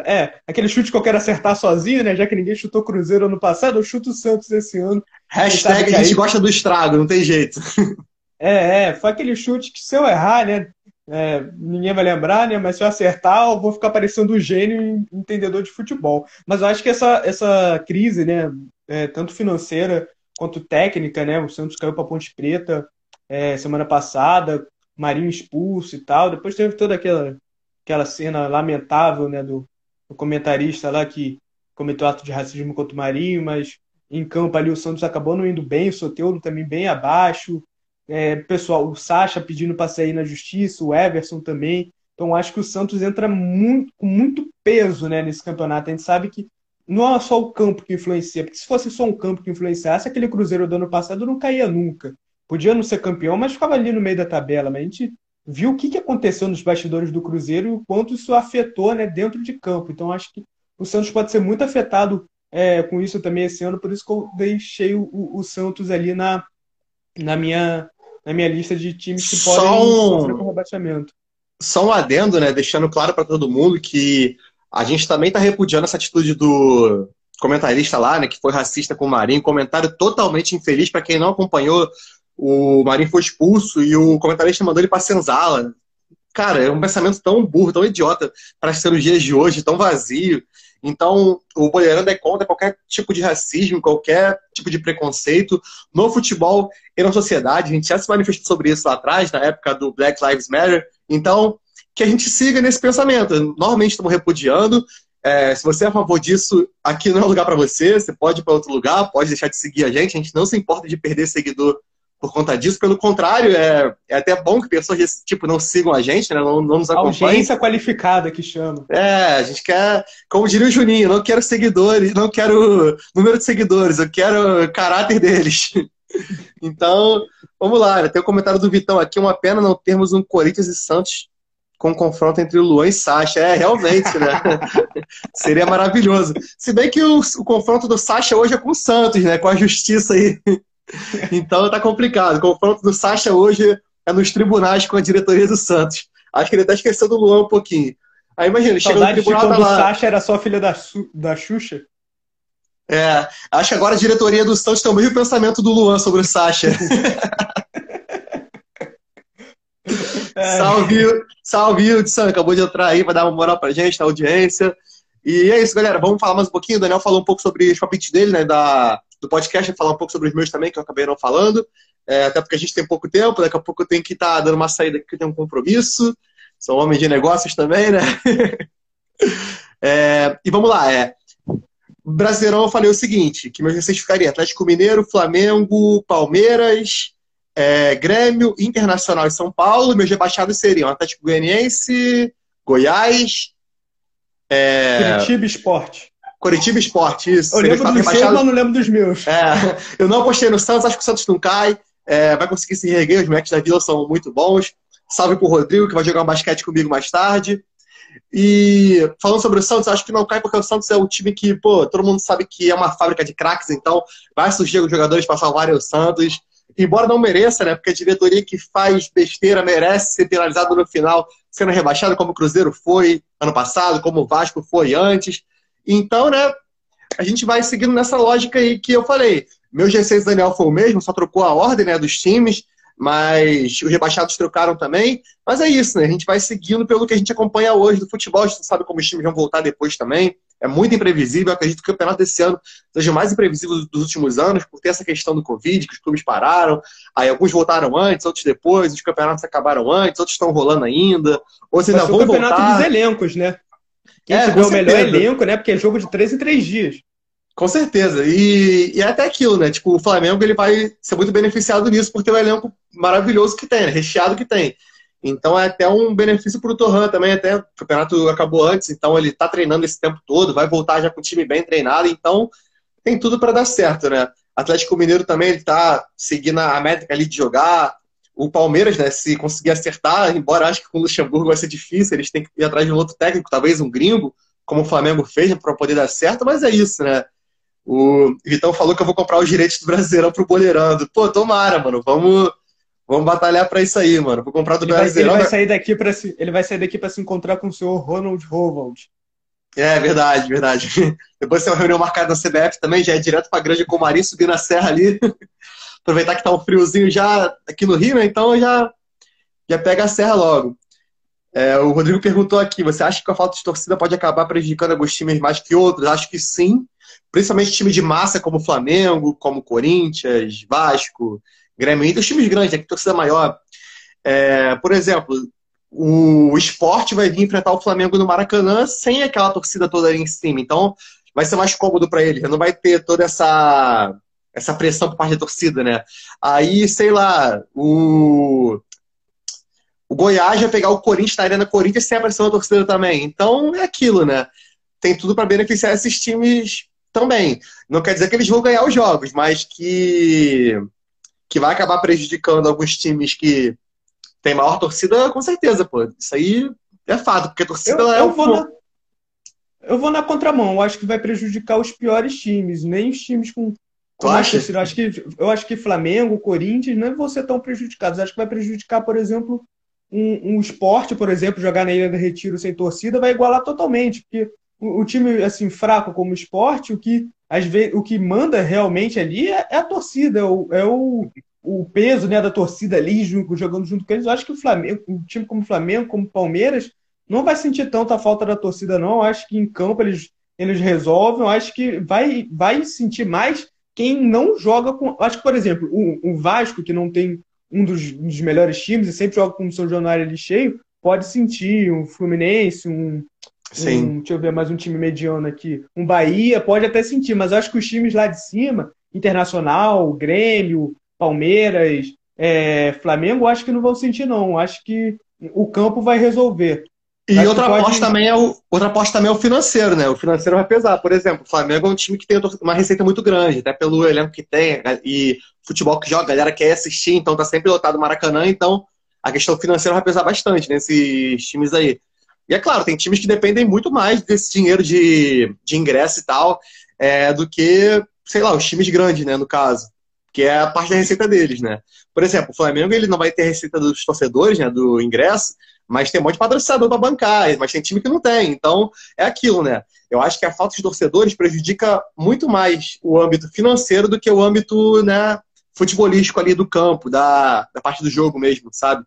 é, aquele chute que eu quero acertar sozinho, né? Já que ninguém chutou Cruzeiro ano passado, eu chuto o Santos esse ano. Hashtag a gente aí... gosta do estrago, não tem jeito. É, é, foi aquele chute que se eu errar, né? É, ninguém vai lembrar, né? Mas se eu acertar, eu vou ficar parecendo um gênio entendedor de futebol. Mas eu acho que essa, essa crise, né? É, tanto financeira quanto técnica, né? O Santos caiu para Ponte Preta é, semana passada, Marinho expulso e tal. Depois teve toda aquela aquela cena lamentável né, do, do comentarista lá que cometeu ato de racismo contra o Marinho, mas em campo ali o Santos acabou não indo bem, o Soteldo também bem abaixo. É, pessoal, o Sacha pedindo para sair na justiça, o Everson também. Então acho que o Santos entra muito, com muito peso né, nesse campeonato. A gente sabe que não é só o campo que influencia, porque se fosse só um campo que influenciasse, aquele Cruzeiro do ano passado não caía nunca. Podia não ser campeão, mas ficava ali no meio da tabela. Mas a gente viu o que, que aconteceu nos bastidores do Cruzeiro e o quanto isso afetou né, dentro de campo. Então, acho que o Santos pode ser muito afetado é, com isso também esse ano, por isso que eu deixei o, o Santos ali na, na, minha, na minha lista de times que podem um, sofrer com rebaixamento. Só um adendo, né, deixando claro para todo mundo que a gente também está repudiando essa atitude do comentarista lá, né, que foi racista com o Marinho, comentário totalmente infeliz para quem não acompanhou o Marinho foi expulso e o comentarista mandou ele para senzala. Cara, é um pensamento tão burro, tão idiota para ser os dias de hoje, tão vazio. Então, o Boleirando é contra qualquer tipo de racismo, qualquer tipo de preconceito no futebol e na sociedade. A gente já se manifestou sobre isso lá atrás, na época do Black Lives Matter. Então, que a gente siga nesse pensamento. Normalmente estamos repudiando. É, se você é a favor disso, aqui não é lugar para você. Você pode ir para outro lugar, pode deixar de seguir a gente. A gente não se importa de perder seguidor por conta disso. Pelo contrário, é, é até bom que pessoas tipo, não sigam a gente, né? não, não nos acompanhem. Audiência qualificada que chama. É, a gente quer, como diria o Juninho, não quero seguidores, não quero número de seguidores, eu quero caráter deles. Então, vamos lá. Né? Tem o um comentário do Vitão aqui. Uma pena não termos um Corinthians e Santos com um confronto entre o Luan e Sacha. É, realmente, né? Seria maravilhoso. Se bem que o, o, confronto do Sacha hoje é com o Santos, né? Com a justiça aí. Então tá complicado. O confronto do Sacha hoje é nos tribunais com a diretoria do Santos. Acho que ele até esqueceu do Luan um pouquinho. Aí imagina, chega no tribunal tá lá. O Sacha era só filha da, da Xuxa? É, acho que agora a diretoria do Santos tem o mesmo pensamento do Luan sobre o Sacha. É. Salve, salve, Hudson, acabou de entrar aí, vai dar uma moral pra gente, na audiência. E é isso, galera, vamos falar mais um pouquinho. O Daniel falou um pouco sobre os palpites dele, né, da, do podcast, falar um pouco sobre os meus também, que eu acabei não falando. É, até porque a gente tem pouco tempo, daqui a pouco eu tenho que estar tá dando uma saída que eu tenho um compromisso. Sou homem de negócios também, né? é, e vamos lá, é. Brasileirão eu falei o seguinte, que meus receios ficariam Atlético Mineiro, Flamengo, Palmeiras, é, Grêmio, Internacional e São Paulo. Meus rebaixados seriam Atlético Goianiense, Goiás. É... Curitiba Esporte. Curitiba Esporte, isso. Eu lembro dos seus, mas não lembro dos meus. É, eu não apostei no Santos, acho que o Santos não cai. É, vai conseguir se reerguer, os matches da Vila são muito bons. Salve pro Rodrigo, que vai jogar um basquete comigo mais tarde. E falando sobre o Santos, acho que não cai porque o Santos é um time que, pô, todo mundo sabe que é uma fábrica de craques, então vai surgir os jogadores para salvarem o Santos embora não mereça, né? Porque a diretoria que faz besteira merece ser penalizada no final, sendo rebaixada, como o Cruzeiro foi ano passado, como o Vasco foi antes. Então, né? A gente vai seguindo nessa lógica aí que eu falei. Meu G6 Daniel foi o mesmo, só trocou a ordem né, dos times, mas os rebaixados trocaram também. Mas é isso, né? A gente vai seguindo pelo que a gente acompanha hoje do futebol. A gente sabe como os times vão voltar depois também é muito imprevisível. Eu acredito que o campeonato desse ano seja mais imprevisível dos últimos anos, por ter essa questão do Covid, que os clubes pararam. Aí alguns voltaram antes, outros depois, os campeonatos acabaram antes, outros estão rolando ainda. Outros ainda vão o campeonato voltar. dos elencos, né? Quem é, tiver o melhor elenco, né? Porque é jogo de três em três dias. Com certeza. E, e é até aquilo, né? Tipo, o Flamengo ele vai ser muito beneficiado nisso por ter o elenco maravilhoso que tem, né? recheado que tem. Então é até um benefício para o Torran também, até o campeonato acabou antes, então ele está treinando esse tempo todo, vai voltar já com o time bem treinado, então tem tudo para dar certo, né? Atlético Mineiro também ele está seguindo a métrica ali de jogar. O Palmeiras, né, se conseguir acertar, embora acho que com o Luxemburgo vai ser difícil, eles têm que ir atrás de um outro técnico, talvez um gringo, como o Flamengo fez, né, para poder dar certo, mas é isso, né? O Vitão falou que eu vou comprar os direitos do Brasileirão pro Boleirando. Pô, tomara, mano. Vamos, Vamos batalhar para isso aí, mano. Vou comprar do ele Vai, ele vai sair daqui para se, ele vai sair daqui para se encontrar com o senhor Ronald Rovald. É, verdade, verdade. Depois tem uma reunião marcada na CBF também, já é direto para Grande Comari, subir na serra ali. Aproveitar que tá um friozinho já aqui no Rio, né? Então já, já pega a serra logo. É, o Rodrigo perguntou aqui: você acha que a falta de torcida pode acabar prejudicando alguns times mais que outros? Acho que sim. Principalmente time de massa como Flamengo, como Corinthians, Vasco, Grêmio Inter, os times grandes, aqui torcida maior. É, por exemplo, o esporte vai vir enfrentar o Flamengo no Maracanã sem aquela torcida toda ali em cima. Então, vai ser mais cômodo para ele. Não vai ter toda essa, essa pressão por parte da torcida, né? Aí, sei lá, o, o Goiás vai pegar o Corinthians na Arena Corinthians sem a pressão da torcida também. Então, é aquilo, né? Tem tudo para beneficiar esses times também. Não quer dizer que eles vão ganhar os jogos, mas que que vai acabar prejudicando alguns times que têm maior torcida, com certeza, pô. Isso aí é fato, porque a torcida eu, é eu vou na, Eu vou na contramão. Eu acho que vai prejudicar os piores times, nem os times com. Tu acha? Eu acho, que, eu acho que Flamengo, Corinthians não vão ser tão prejudicados. Eu acho que vai prejudicar, por exemplo, um, um esporte, por exemplo, jogar na Ilha do Retiro sem torcida, vai igualar totalmente. Porque o, o time assim fraco como esporte, o que às vezes, o que manda realmente ali é, é a torcida, é o, é o, o peso né, da torcida ali jogando junto com eles. Eu acho que o Flamengo, um time como o Flamengo, como o Palmeiras, não vai sentir tanta falta da torcida, não. Eu acho que em campo eles, eles resolvem. Eu acho que vai, vai sentir mais quem não joga com. Acho que, por exemplo, o, o Vasco, que não tem um dos, dos, melhores times e sempre joga com o São Januário ali cheio, pode sentir um Fluminense, um, Sim. Um, deixa eu ver mais um time mediano aqui. Um Bahia pode até sentir, mas acho que os times lá de cima, Internacional, Grêmio, Palmeiras, é, Flamengo, acho que não vão sentir, não. Acho que o campo vai resolver. E outra pode... aposta também é o outra aposta também é o financeiro, né? O financeiro vai pesar. Por exemplo, o Flamengo é um time que tem uma receita muito grande, até pelo elenco que tem e futebol que joga, a galera quer assistir, então tá sempre lotado o Maracanã, então a questão financeira vai pesar bastante nesses times aí. E é claro, tem times que dependem muito mais desse dinheiro de, de ingresso e tal, é, do que, sei lá, os times grandes, né, no caso. Que é a parte da receita deles, né? Por exemplo, o Flamengo ele não vai ter receita dos torcedores, né, do ingresso, mas tem um monte de patrocinador para bancar, mas tem time que não tem. Então, é aquilo, né? Eu acho que a falta de torcedores prejudica muito mais o âmbito financeiro do que o âmbito, né, futebolístico ali do campo, da, da parte do jogo mesmo, sabe?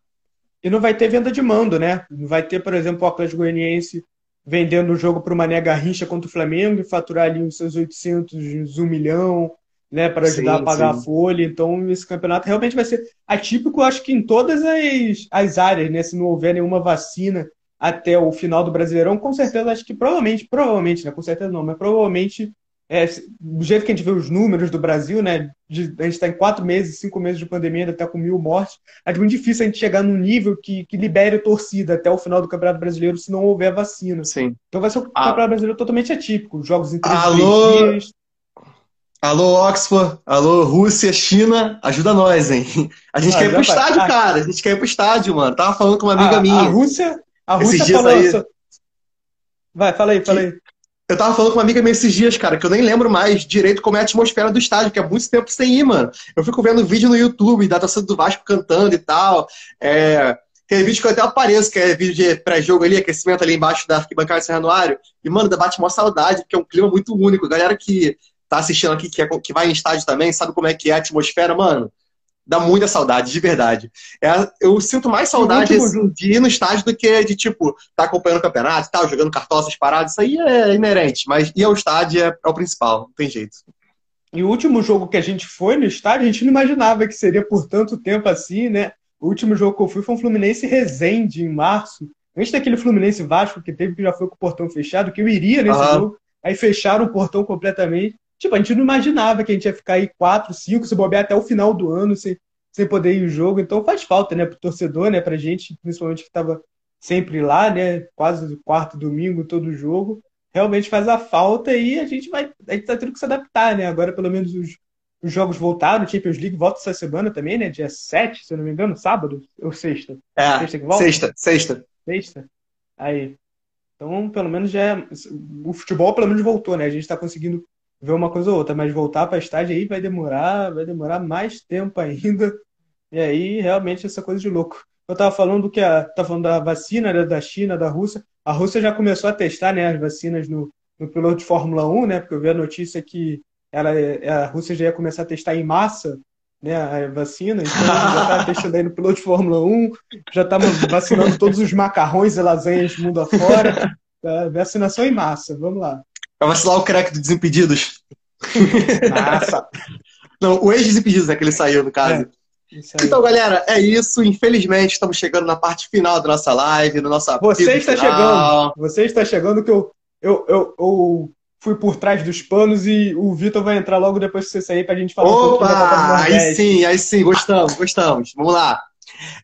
E não vai ter venda de mando, né? Não vai ter, por exemplo, o Atlético Goianiense vendendo o jogo para o Mané Garrincha contra o Flamengo e faturar ali os seus 800, 1 milhão, né, para ajudar sim, a pagar sim. a folha. Então, esse campeonato realmente vai ser atípico, acho que em todas as, as áreas, né? Se não houver nenhuma vacina até o final do Brasileirão, com certeza, acho que provavelmente, provavelmente, né? Com certeza não, mas provavelmente, é, do jeito que a gente vê os números do Brasil, né? De, a gente está em quatro meses, cinco meses de pandemia, ainda está com mil mortes. É muito difícil a gente chegar num nível que, que libere torcida até o final do Campeonato Brasileiro se não houver vacina. Sim. Então vai ser um ah. Campeonato Brasileiro totalmente atípico. Jogos em três, Alô? três dias. Alô, Oxford, alô, Rússia, China, ajuda nós, hein? A gente ah, quer ir pro estádio, cara. A gente quer ir pro estádio, mano. Tava falando com uma amiga a, minha. A Rússia, a Rússia falou. Aí. Vai, fala aí, fala aí. Eu tava falando com uma amiga minha esses dias, cara, que eu nem lembro mais direito como é a atmosfera do estádio, que é muito tempo sem ir, mano. Eu fico vendo vídeo no YouTube da torcida do Vasco cantando e tal. É... Tem vídeo que eu até apareço, que é vídeo de pré-jogo ali, aquecimento ali embaixo da arquibancada Serra Januário. E, mano, bate mó saudade, porque é um clima muito único. Galera que tá assistindo aqui, que, é, que vai em estádio também, sabe como é que é a atmosfera, mano? Dá muita saudade, de verdade. É, eu sinto mais saudade de ir no estádio do que de, tipo, tá acompanhando o campeonato e tal, jogando cartoças paradas. Isso aí é inerente, mas ir ao estádio é, é o principal, não tem jeito. E o último jogo que a gente foi no estádio, a gente não imaginava que seria por tanto tempo assim, né? O último jogo que eu fui foi um Fluminense Resende, em março. Antes daquele Fluminense Vasco que teve, que já foi com o portão fechado, que eu iria nesse uhum. jogo. Aí fecharam o portão completamente. Tipo, a gente não imaginava que a gente ia ficar aí quatro, cinco, se bobear até o final do ano sem, sem poder ir o jogo. Então faz falta, né, pro torcedor, né, pra gente, principalmente que estava sempre lá, né, quase quarto domingo todo jogo. Realmente faz a falta e a gente vai, a gente tá tendo que se adaptar, né? Agora pelo menos os, os jogos voltaram, o Champions League volta essa semana também, né? Dia 7, se eu não me engano, sábado ou sexta? É, sexta, que volta? sexta, sexta. Sexta. Aí. Então, pelo menos já é, o futebol pelo menos voltou, né? A gente está conseguindo ver uma coisa ou outra, mas voltar para estádio aí vai demorar, vai demorar mais tempo ainda. E aí, realmente, essa coisa de louco. Eu estava falando que a, tava falando da vacina né, da China, da Rússia. A Rússia já começou a testar né, as vacinas no, no piloto de Fórmula 1, né? Porque eu vi a notícia que ela, a Rússia já ia começar a testar em massa né, a vacina, então já está testando aí no piloto de Fórmula 1, já está vacinando todos os macarrões e lasanhas do mundo afora. Tá? Vacinação em massa, vamos lá. Vai vacilar o crack do Desimpedidos. Massa! Não, o ex-Desimpedidos é que ele saiu, no caso. É. Então, galera, é isso. Infelizmente, estamos chegando na parte final da nossa live, no nossa Você está final. chegando. Você está chegando que eu, eu, eu, eu, fui por trás dos panos e o Vitor vai entrar logo depois que você sair para a gente falar Opa, um da Aí sim, aí sim, gostamos, gostamos. Vamos lá.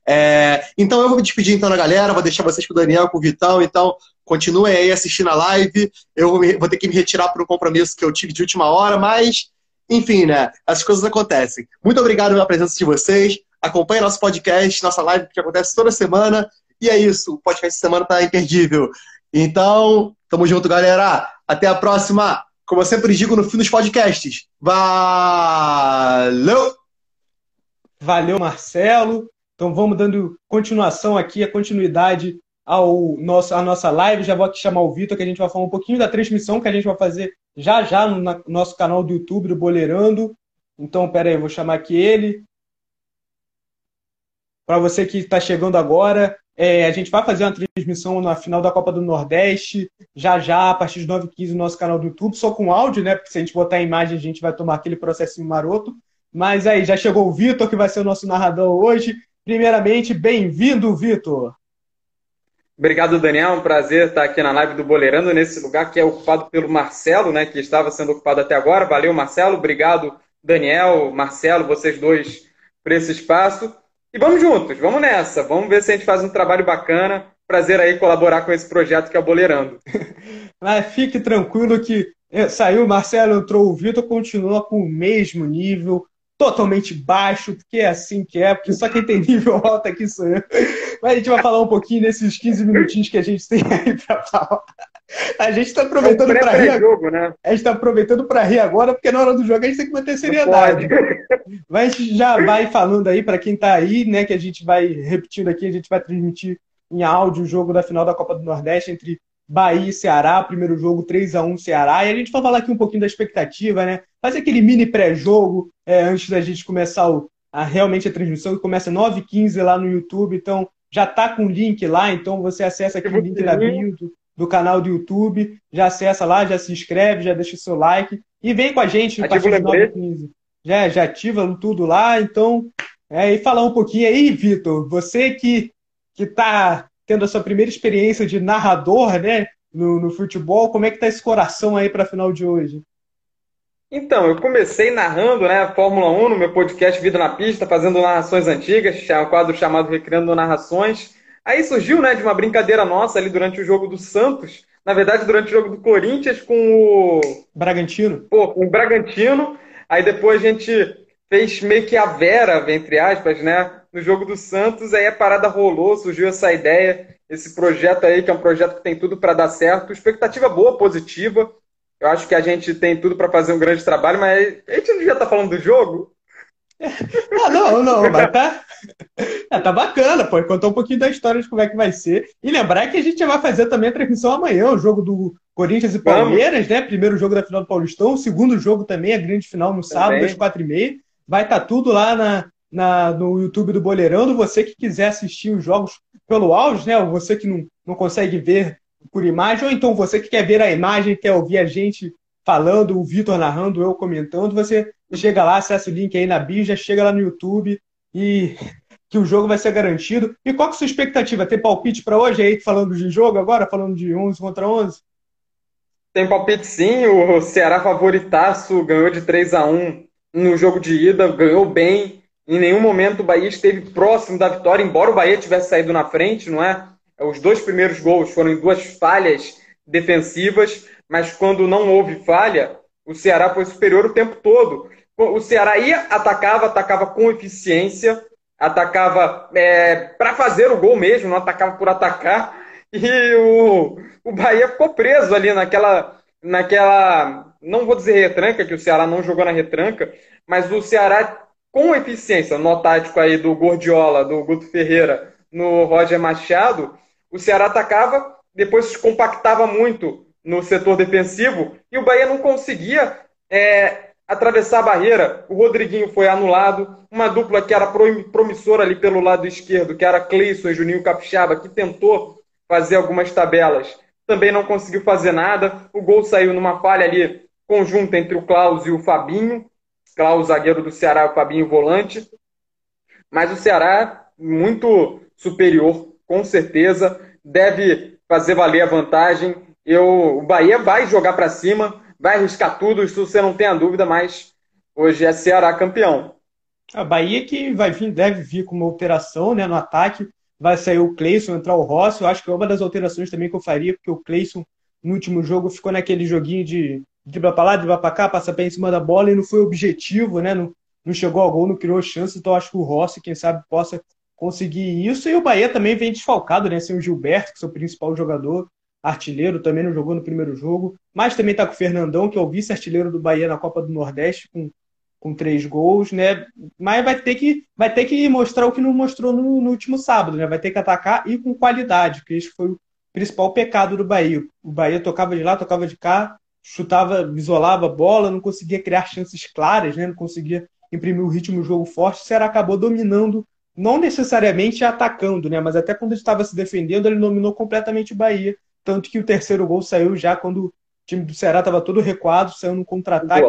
É, então eu vou me despedir então da galera, vou deixar vocês com o Daniel, com o Vitão. Então, continuem aí assistindo a live. Eu vou, ter que me retirar por um compromisso que eu tive de última hora, mas enfim, né? As coisas acontecem. Muito obrigado pela presença de vocês. Acompanhe nosso podcast, nossa live que acontece toda semana. E é isso. O podcast de semana tá imperdível. Então, tamo junto, galera. Até a próxima. Como eu sempre digo no fim dos podcasts. Valeu! Valeu, Marcelo. Então vamos dando continuação aqui, a continuidade ao nosso, à nossa live. Já vou aqui chamar o Vitor, que a gente vai falar um pouquinho da transmissão que a gente vai fazer já já no, no nosso canal do YouTube do Boleirando. Então, pera aí, vou chamar aqui ele. Para você que está chegando agora, é, a gente vai fazer uma transmissão na final da Copa do Nordeste, já já, a partir de 9h15 no nosso canal do YouTube, só com áudio, né? Porque se a gente botar a imagem, a gente vai tomar aquele processinho maroto. Mas aí, já chegou o Vitor, que vai ser o nosso narrador hoje. Primeiramente, bem-vindo, Vitor. Obrigado, Daniel. Um prazer estar aqui na live do Boleirando, nesse lugar que é ocupado pelo Marcelo, né, que estava sendo ocupado até agora. Valeu, Marcelo. Obrigado, Daniel, Marcelo, vocês dois por esse espaço. E vamos juntos, vamos nessa. Vamos ver se a gente faz um trabalho bacana. Prazer aí colaborar com esse projeto que é o Boleirando. Mas fique tranquilo que é, saiu o Marcelo, entrou o Vitor, continua com o mesmo nível, totalmente baixo, porque é assim que é, porque só quem tem nível alto aqui sou eu. Mas a gente vai falar um pouquinho nesses 15 minutinhos que a gente tem aí para falar. A gente está aproveitando é um para rir. Jogo, né? A gente está aproveitando para rir agora, porque na hora do jogo a gente tem que manter seriedade. Mas a gente já vai falando aí para quem está aí, né? Que a gente vai repetindo aqui, a gente vai transmitir em áudio o jogo da final da Copa do Nordeste entre Bahia e Ceará, primeiro jogo 3 a 1 Ceará. E a gente vai falar aqui um pouquinho da expectativa, né? Fazer aquele mini pré-jogo é, antes da gente começar o, a, realmente a transmissão, que começa 9h15 lá no YouTube. Então já tá com o link lá, então você acessa aqui o link da bio do, do, canal do YouTube, já acessa lá, já se inscreve, já deixa o seu like e vem com a gente no partir de 9h15. Já, já ativa tudo lá, então. É, e falar um pouquinho aí, Vitor, você que, que tá tendo a sua primeira experiência de narrador, né, no, no futebol, como é que tá esse coração aí para a final de hoje? Então, eu comecei narrando, né, Fórmula 1 no meu podcast Vida na Pista, fazendo narrações antigas, um quadro chamado Recriando Narrações. Aí surgiu, né, de uma brincadeira nossa ali durante o jogo do Santos, na verdade durante o jogo do Corinthians com o Bragantino. Pô, com o Bragantino. Aí depois a gente fez meio que a Vera, entre aspas, né, no jogo do Santos, aí a parada rolou, surgiu essa ideia, esse projeto aí, que é um projeto que tem tudo para dar certo, expectativa boa, positiva. Eu acho que a gente tem tudo para fazer um grande trabalho, mas a gente não devia estar tá falando do jogo? Ah, não, não, mas tá, é, tá bacana, pô. Contar um pouquinho da história de como é que vai ser. E lembrar que a gente vai fazer também a transmissão amanhã, o jogo do Corinthians e Palmeiras, Vamos. né? Primeiro jogo da final do Paulistão, segundo jogo também, a grande final no sábado, às quatro e meia. Vai estar tá tudo lá na, na, no YouTube do Boleirando. Você que quiser assistir os jogos pelo áudio, né? Você que não, não consegue ver por imagem, ou então você que quer ver a imagem, quer ouvir a gente falando, o Vitor narrando, eu comentando, você chega lá, acessa o link aí na bio, já chega lá no YouTube e que o jogo vai ser garantido. E qual que é a sua expectativa? Ter palpite para hoje aí, falando de jogo agora, falando de 11 contra 11? Tem palpite sim, o Ceará favoritaço ganhou de 3 a 1 no jogo de ida, ganhou bem, em nenhum momento o Bahia esteve próximo da vitória, embora o Bahia tivesse saído na frente, não é? Os dois primeiros gols foram em duas falhas defensivas, mas quando não houve falha, o Ceará foi superior o tempo todo. O Ceará ia, atacava, atacava com eficiência, atacava é, para fazer o gol mesmo, não atacava por atacar. E o, o Bahia ficou preso ali naquela, naquela, não vou dizer retranca, que o Ceará não jogou na retranca, mas o Ceará com eficiência no tático aí do Gordiola, do Guto Ferreira, no Roger Machado, o Ceará atacava, depois se compactava muito no setor defensivo e o Bahia não conseguia é, atravessar a barreira. O Rodriguinho foi anulado, uma dupla que era promissora ali pelo lado esquerdo, que era Cleison e Juninho Capixaba, que tentou fazer algumas tabelas, também não conseguiu fazer nada. O gol saiu numa falha ali conjunta entre o Klaus e o Fabinho. Klaus, zagueiro do Ceará, o Fabinho, volante. Mas o Ceará, muito superior, com certeza, deve fazer valer a vantagem. Eu, o Bahia vai jogar para cima, vai arriscar tudo, isso você não tem a dúvida, mas hoje é Ceará campeão. A Bahia que vai vir, deve vir com uma alteração né, no ataque. Vai sair o Cleison, entrar o Rossi. Eu acho que é uma das alterações também que eu faria, porque o Cleison no último jogo ficou naquele joguinho de dribla para lá, dribla para cá, passa pé em cima da bola e não foi objetivo, né? Não, não chegou ao gol, não criou chance, então acho que o Rossi, quem sabe, possa conseguir isso. E o Bahia também vem desfalcado, né? Sem o Gilberto, que é o principal jogador, artilheiro, também não jogou no primeiro jogo, mas também está com o Fernandão, que é o vice-artilheiro do Bahia na Copa do Nordeste, com, com três gols, né? Mas vai ter que, vai ter que mostrar o que não mostrou no, no último sábado, né? Vai ter que atacar e com qualidade, que isso foi o principal pecado do Bahia. O Bahia tocava de lá, tocava de cá, chutava, isolava a bola, não conseguia criar chances claras, né? não conseguia imprimir o ritmo do jogo forte. O Ceará acabou dominando, não necessariamente atacando, né? mas até quando ele estava se defendendo, ele dominou completamente o Bahia. Tanto que o terceiro gol saiu já quando o time do Ceará estava todo recuado, saiu no contra-ataque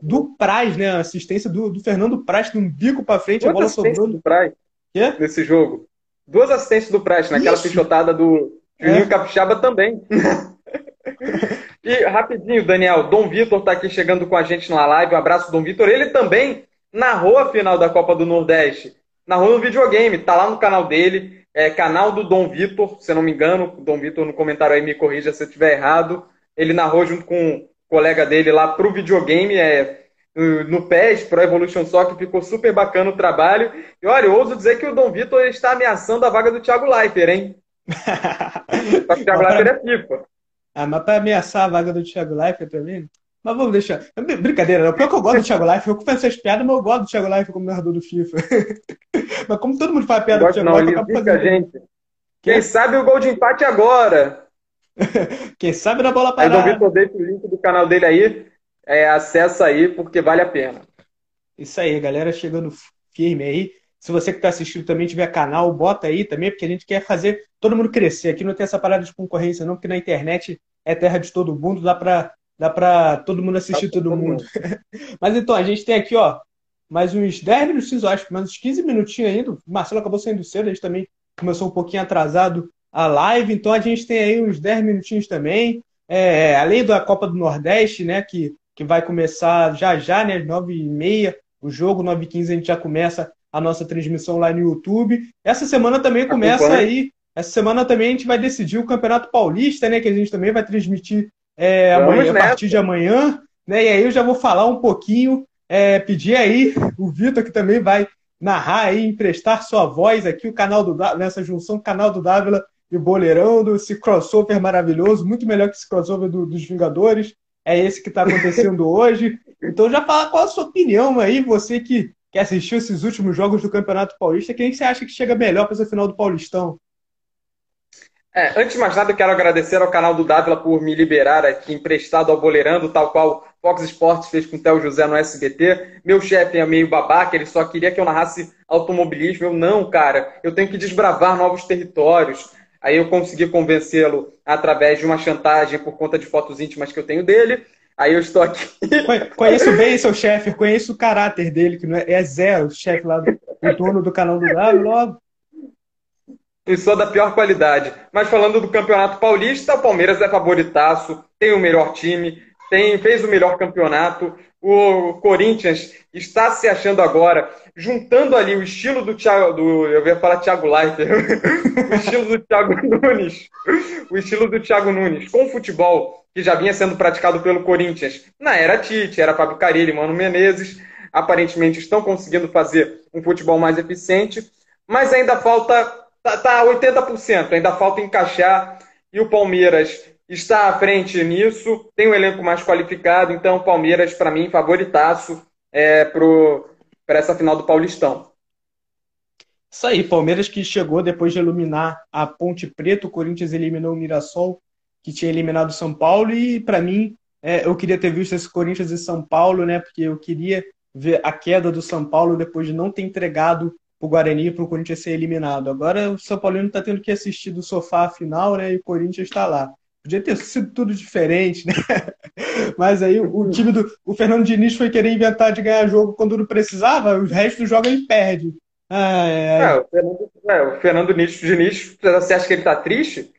do Praz, né? A assistência do, do Fernando Praz, de um bico para frente, a bola sobrou. do Praz Quê? nesse jogo. Duas assistências do Praz, naquela Isso. pichotada do Juninho é. Capixaba também. E rapidinho, Daniel, Dom Vitor está aqui chegando com a gente na live. Um abraço, Dom Vitor. Ele também narrou a final da Copa do Nordeste. Narrou no videogame, tá lá no canal dele, é canal do Dom Vitor, se não me engano, o Dom Vitor no comentário aí me corrija se eu estiver errado. Ele narrou junto com o colega dele lá pro videogame, é no PES, Pro Evolution Soccer, ficou super bacana o trabalho. E olha, eu ouso dizer que o Dom Vitor está ameaçando a vaga do Thiago Leifert, hein? Só que o Thiago Leifert é FIFA. Ah, mas para ameaçar a vaga do Thiago Leifert também. Mas vamos deixar. Brincadeira, não. Porque eu gosto do Thiago Leifert. Eu confesso essas piadas, mas eu gosto do Thiago Leifert como narrador do FIFA. mas como todo mundo faz piada do Thiago Leifert, acaba fazendo. Gente. Quem sabe o gol de empate agora? Quem sabe na bola parada. Aí o Vitor deixa o link do canal dele aí. É, acessa aí, porque vale a pena. Isso aí, galera chegando firme aí. Se você que está assistindo também tiver canal, bota aí também, porque a gente quer fazer todo mundo crescer. Aqui não tem essa parada de concorrência, não, porque na internet é terra de todo mundo, dá para dá pra todo mundo assistir todo, todo mundo. mundo. Mas então, a gente tem aqui, ó, mais uns 10 minutinhos, eu acho, mais uns 15 minutinhos ainda. O Marcelo acabou saindo cedo, a gente também começou um pouquinho atrasado a live, então a gente tem aí uns 10 minutinhos também. É, além da Copa do Nordeste, né, que, que vai começar já já, né, às 9h30, o jogo, 9h15 a gente já começa a nossa transmissão lá no YouTube. Essa semana também começa aí essa semana também a gente vai decidir o Campeonato Paulista, né? Que a gente também vai transmitir é, amanhã, a partir de amanhã. Né, e aí eu já vou falar um pouquinho, é, pedir aí o Vitor, que também vai narrar aí, emprestar sua voz aqui, o canal do nessa junção, canal do Dávila e Boleirão, desse crossover maravilhoso, muito melhor que esse crossover do, dos Vingadores. É esse que está acontecendo hoje. Então já fala qual a sua opinião aí, você que, que assistiu esses últimos jogos do Campeonato Paulista, quem você acha que chega melhor para essa final do Paulistão? É, antes de mais nada, eu quero agradecer ao canal do Dávila por me liberar aqui emprestado ao Boleirando, tal qual Fox Sports fez com o Theo José no SBT. Meu chefe é meio babaca, ele só queria que eu narrasse automobilismo. Eu, não, cara, eu tenho que desbravar novos territórios. Aí eu consegui convencê-lo através de uma chantagem por conta de fotos íntimas que eu tenho dele. Aí eu estou aqui. Conheço bem seu chefe, conheço o caráter dele, que não é, é zero, o chefe lá do o dono do canal do Dávila, logo e sou da pior qualidade. Mas falando do Campeonato Paulista, o Palmeiras é favoritaço, tem o melhor time, tem, fez o melhor campeonato. O Corinthians está se achando agora, juntando ali o estilo do Thiago, do, eu ia falar Thiago Leifert, o estilo do Thiago Nunes, o estilo do Thiago Nunes com o futebol que já vinha sendo praticado pelo Corinthians. Na era Tite, era Fábio Carilli, Mano Menezes, aparentemente estão conseguindo fazer um futebol mais eficiente, mas ainda falta tá, tá 80%, ainda falta encaixar. E o Palmeiras está à frente nisso, tem um elenco mais qualificado, então o Palmeiras, para mim, favoritaço é, para essa final do Paulistão. Isso aí, Palmeiras que chegou depois de eliminar a Ponte Preta, o Corinthians eliminou o Mirassol, que tinha eliminado o São Paulo, e para mim, é, eu queria ter visto esse Corinthians e São Paulo, né? Porque eu queria ver a queda do São Paulo depois de não ter entregado o Guarani para o Corinthians ser eliminado. Agora o São Paulino está tendo que assistir do sofá a final, né? E o Corinthians está lá. Podia ter sido tudo diferente, né? Mas aí o time do. O Fernando Diniz foi querer inventar de ganhar jogo quando não precisava, o resto do jogo ele perde. Ai, ai. É, o Fernando, é, o Fernando Diniz, você acha que ele tá triste?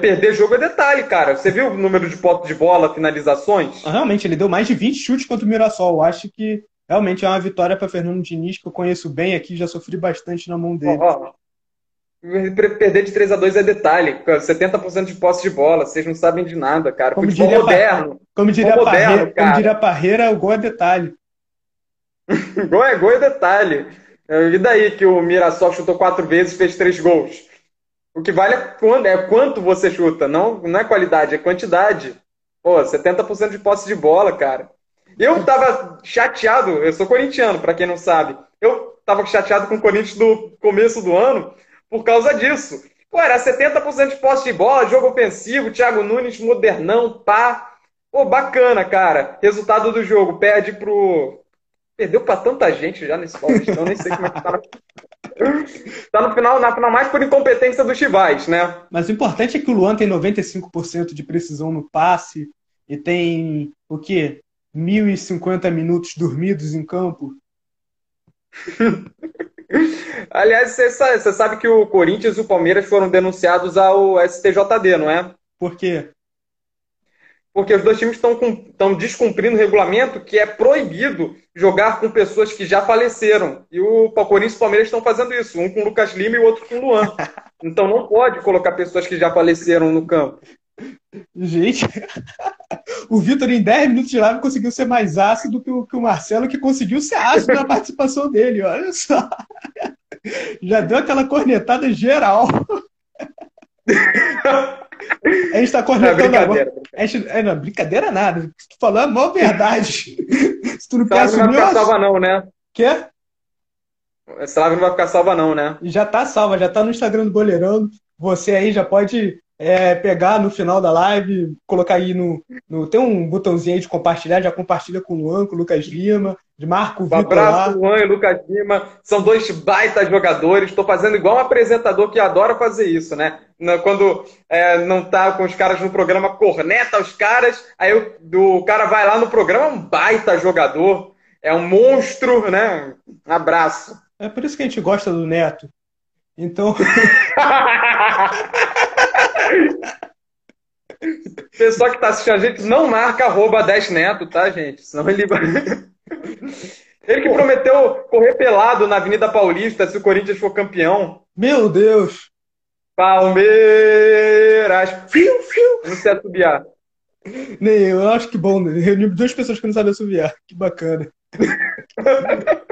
Perder jogo é detalhe, cara. Você viu o número de potes de bola, finalizações? Realmente, ele deu mais de 20 chutes contra o Mirassol. Eu acho que realmente é uma vitória para Fernando Diniz, que eu conheço bem aqui, já sofri bastante na mão dele. Oh, perder de 3 a 2 é detalhe. 70% de posse de bola, vocês não sabem de nada, cara. Como Futebol diria moderno. Como diria, Futebol Parreira, moderno, como diria Parreira, o gol é detalhe. gol é gol é detalhe. E daí que o Mirassol chutou quatro vezes e fez três gols? O que vale é quanto, é quanto você chuta, não, não é qualidade, é quantidade. Pô, 70% de posse de bola, cara. Eu tava chateado, eu sou corintiano, para quem não sabe. Eu tava chateado com o Corinthians do começo do ano por causa disso. Pô, era 70% de posse de bola, jogo ofensivo, Thiago Nunes, modernão, pá. Pô, bacana, cara. Resultado do jogo, perde pro. Perdeu pra tanta gente já nesse Paulistão, nem sei como é que tá. tá no final, na final mais por incompetência dos rivais, né? Mas o importante é que o Luan tem 95% de precisão no passe e tem o quê? 1.050 minutos dormidos em campo? Aliás, você sabe, você sabe, que o Corinthians e o Palmeiras foram denunciados ao STJD, não é? Por quê? Porque os dois times estão descumprindo o regulamento que é proibido jogar com pessoas que já faleceram. E o Corinthians e o Palmeiras estão fazendo isso, um com o Lucas Lima e o outro com o Luan. Então não pode colocar pessoas que já faleceram no campo. Gente, o Vitor em 10 minutos de live conseguiu ser mais ácido que o, que o Marcelo, que conseguiu ser ácido na participação dele, olha só. Já deu aquela cornetada geral. A gente tá cornetando é agora. A gente, é, não, brincadeira nada. Se tu falou é a maior verdade. Se tu não quer assumir... Não vai ficar salva não, né? Quê? Essa live não vai ficar salva não, né? Já tá salva, já tá no Instagram do Boleirão. Você aí já pode é, pegar no final da live, colocar aí no, no, Tem um botãozinho aí de compartilhar, já compartilha com o Luan, com o Lucas Lima, de Marco Vitor. Um abraço, Luan e Lucas Lima. São dois baita jogadores. Estou fazendo igual um apresentador que adora fazer isso, né? Quando é, não tá com os caras no programa, corneta os caras, aí o, o cara vai lá no programa, é um baita jogador, é um monstro, né? Um abraço. É por isso que a gente gosta do Neto. Então. Pessoal que tá assistindo a gente, não marca arroba 10 neto, tá, gente? Senão ele vai. Ele que prometeu correr pelado na Avenida Paulista se o Corinthians for campeão. Meu Deus! Palmeiras! Fiu, fiu! Não sei assobiar. Nem eu, acho que bom. Né? Reunir duas pessoas que não sabem assobiar. Que bacana.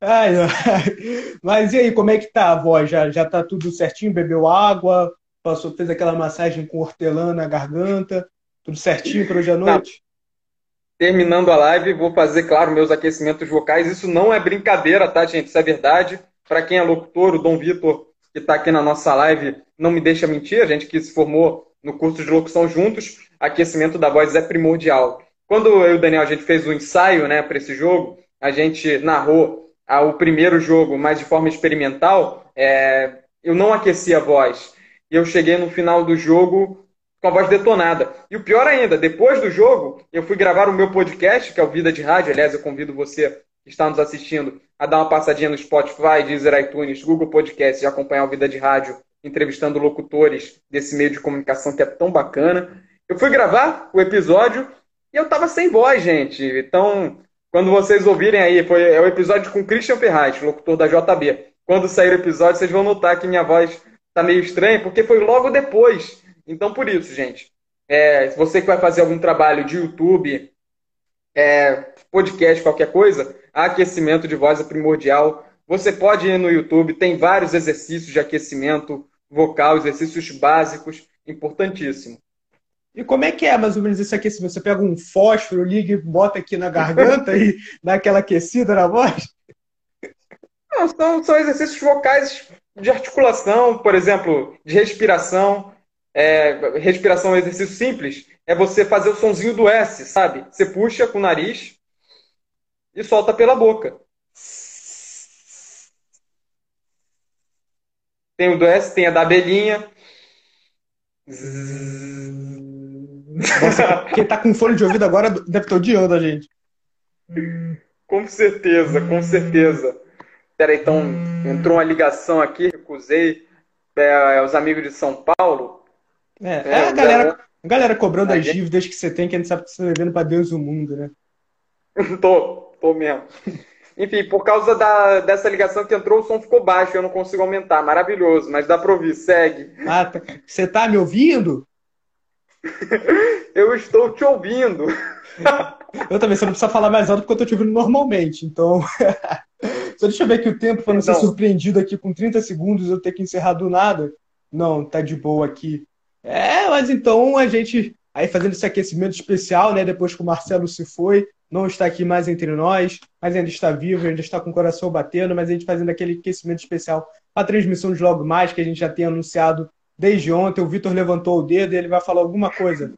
ai, ai. Mas e aí, como é que tá a voz? Já, já tá tudo certinho? Bebeu água? Passou, fez aquela massagem com hortelã na garganta, tudo certinho para hoje à noite? Terminando a live, vou fazer, claro, meus aquecimentos vocais. Isso não é brincadeira, tá, gente? Isso é verdade. Para quem é locutor, o Dom Vitor, que está aqui na nossa live, não me deixa mentir. A gente que se formou no curso de locução juntos, aquecimento da voz é primordial. Quando eu e o Daniel a gente fez o ensaio né, para esse jogo, a gente narrou ah, o primeiro jogo, mas de forma experimental, é, eu não aqueci a voz e eu cheguei no final do jogo com a voz detonada. E o pior ainda, depois do jogo, eu fui gravar o meu podcast, que é o Vida de Rádio. Aliás, eu convido você que está nos assistindo a dar uma passadinha no Spotify, Deezer, iTunes, Google Podcast e acompanhar o Vida de Rádio, entrevistando locutores desse meio de comunicação que é tão bacana. Eu fui gravar o episódio e eu tava sem voz, gente. Então, quando vocês ouvirem aí, foi é o episódio com Christian Ferraz, locutor da JB. Quando sair o episódio, vocês vão notar que minha voz tá meio estranho, porque foi logo depois. Então, por isso, gente, é, você que vai fazer algum trabalho de YouTube, é, podcast, qualquer coisa, aquecimento de voz é primordial. Você pode ir no YouTube, tem vários exercícios de aquecimento vocal, exercícios básicos, importantíssimo. E como é que é mais ou menos esse aquecimento? Você pega um fósforo, liga e bota aqui na garganta e dá aquela aquecida na voz? Não, são, são exercícios vocais de articulação, por exemplo, de respiração. É, respiração é um exercício simples. É você fazer o sonzinho do S, sabe? Você puxa com o nariz e solta pela boca. Tem o do S, tem a da abelhinha. Nossa, quem tá com fone de ouvido agora deve estar odiando a gente. Com certeza, com certeza. Peraí, então, entrou uma ligação aqui, recusei. É, os amigos de São Paulo. É, é, é a, galera, a galera cobrando a as gente... dívidas que você tem, que a gente sabe que você está devendo para Deus o mundo, né? tô, tô mesmo. Enfim, por causa da, dessa ligação que entrou, o som ficou baixo, eu não consigo aumentar. Maravilhoso, mas dá para ouvir, segue. Ah, tá. Você tá me ouvindo? eu estou te ouvindo. eu também, você não precisa falar mais alto porque eu estou te ouvindo normalmente, então. Só deixa eu ver aqui o tempo para não ser surpreendido aqui com 30 segundos eu ter que encerrar do nada. Não, tá de boa aqui. É, mas então a gente aí fazendo esse aquecimento especial, né? Depois que o Marcelo se foi, não está aqui mais entre nós, mas ainda está vivo, ainda está com o coração batendo, mas a gente fazendo aquele aquecimento especial a transmissão de logo mais que a gente já tem anunciado desde ontem. O Vitor levantou o dedo e ele vai falar alguma coisa.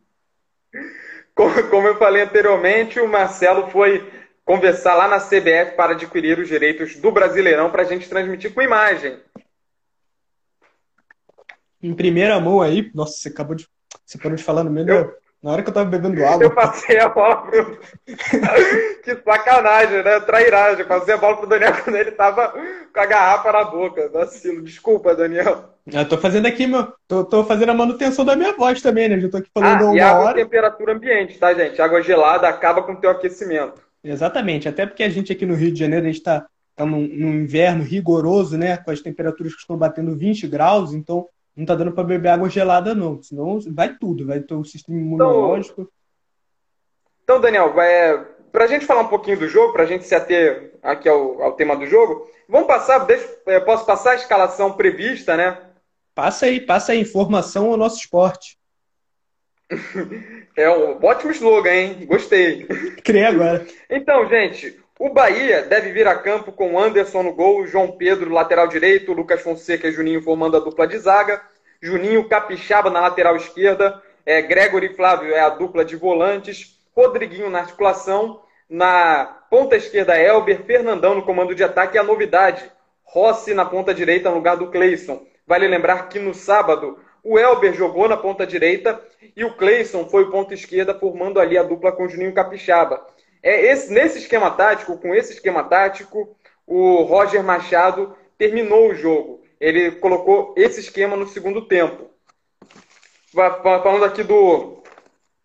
Como eu falei anteriormente, o Marcelo foi conversar lá na CBF para adquirir os direitos do Brasileirão para a gente transmitir com imagem. Em primeira mão aí, nossa, você acabou de. Você parou de falar no meio eu, Na hora que eu tava bebendo água. Eu passei a bola pro. que sacanagem, né? Trairagem. Passei a bola pro Daniel quando ele tava com a garrafa na boca. Vacilo. Desculpa, Daniel. Eu tô fazendo aqui, meu. Tô, tô fazendo a manutenção da minha voz também, né? Já tô aqui falando ah, uma e água hora. temperatura ambiente, tá, gente? Água gelada acaba com o teu aquecimento. Exatamente. Até porque a gente aqui no Rio de Janeiro, a gente tá, tá num, num inverno rigoroso, né? Com as temperaturas que estão batendo 20 graus, então não tá dando para beber água gelada, não. Senão vai tudo, vai ter o sistema imunológico. Então, então Daniel, é, para a gente falar um pouquinho do jogo, para a gente se ater aqui ao, ao, tema do jogo, vamos passar, deixa, é, posso passar a escalação prevista, né? Passa aí, passa aí, informação ao nosso esporte. é um ótimo slogan, hein? Gostei. Criei agora. Então, gente, o Bahia deve vir a campo com Anderson no gol, João Pedro lateral direito, Lucas Fonseca e Juninho formando a dupla de zaga, Juninho Capixaba na lateral esquerda, é, Gregory Flávio é a dupla de volantes, Rodriguinho na articulação, na ponta esquerda Elber, Fernandão no comando de ataque e a novidade, Rossi na ponta direita no lugar do Cleison. Vale lembrar que no sábado o Elber jogou na ponta direita e o Cleison foi o ponta esquerda formando ali a dupla com Juninho Capixaba. É esse, nesse esquema tático, com esse esquema tático, o Roger Machado terminou o jogo. Ele colocou esse esquema no segundo tempo. Falando aqui do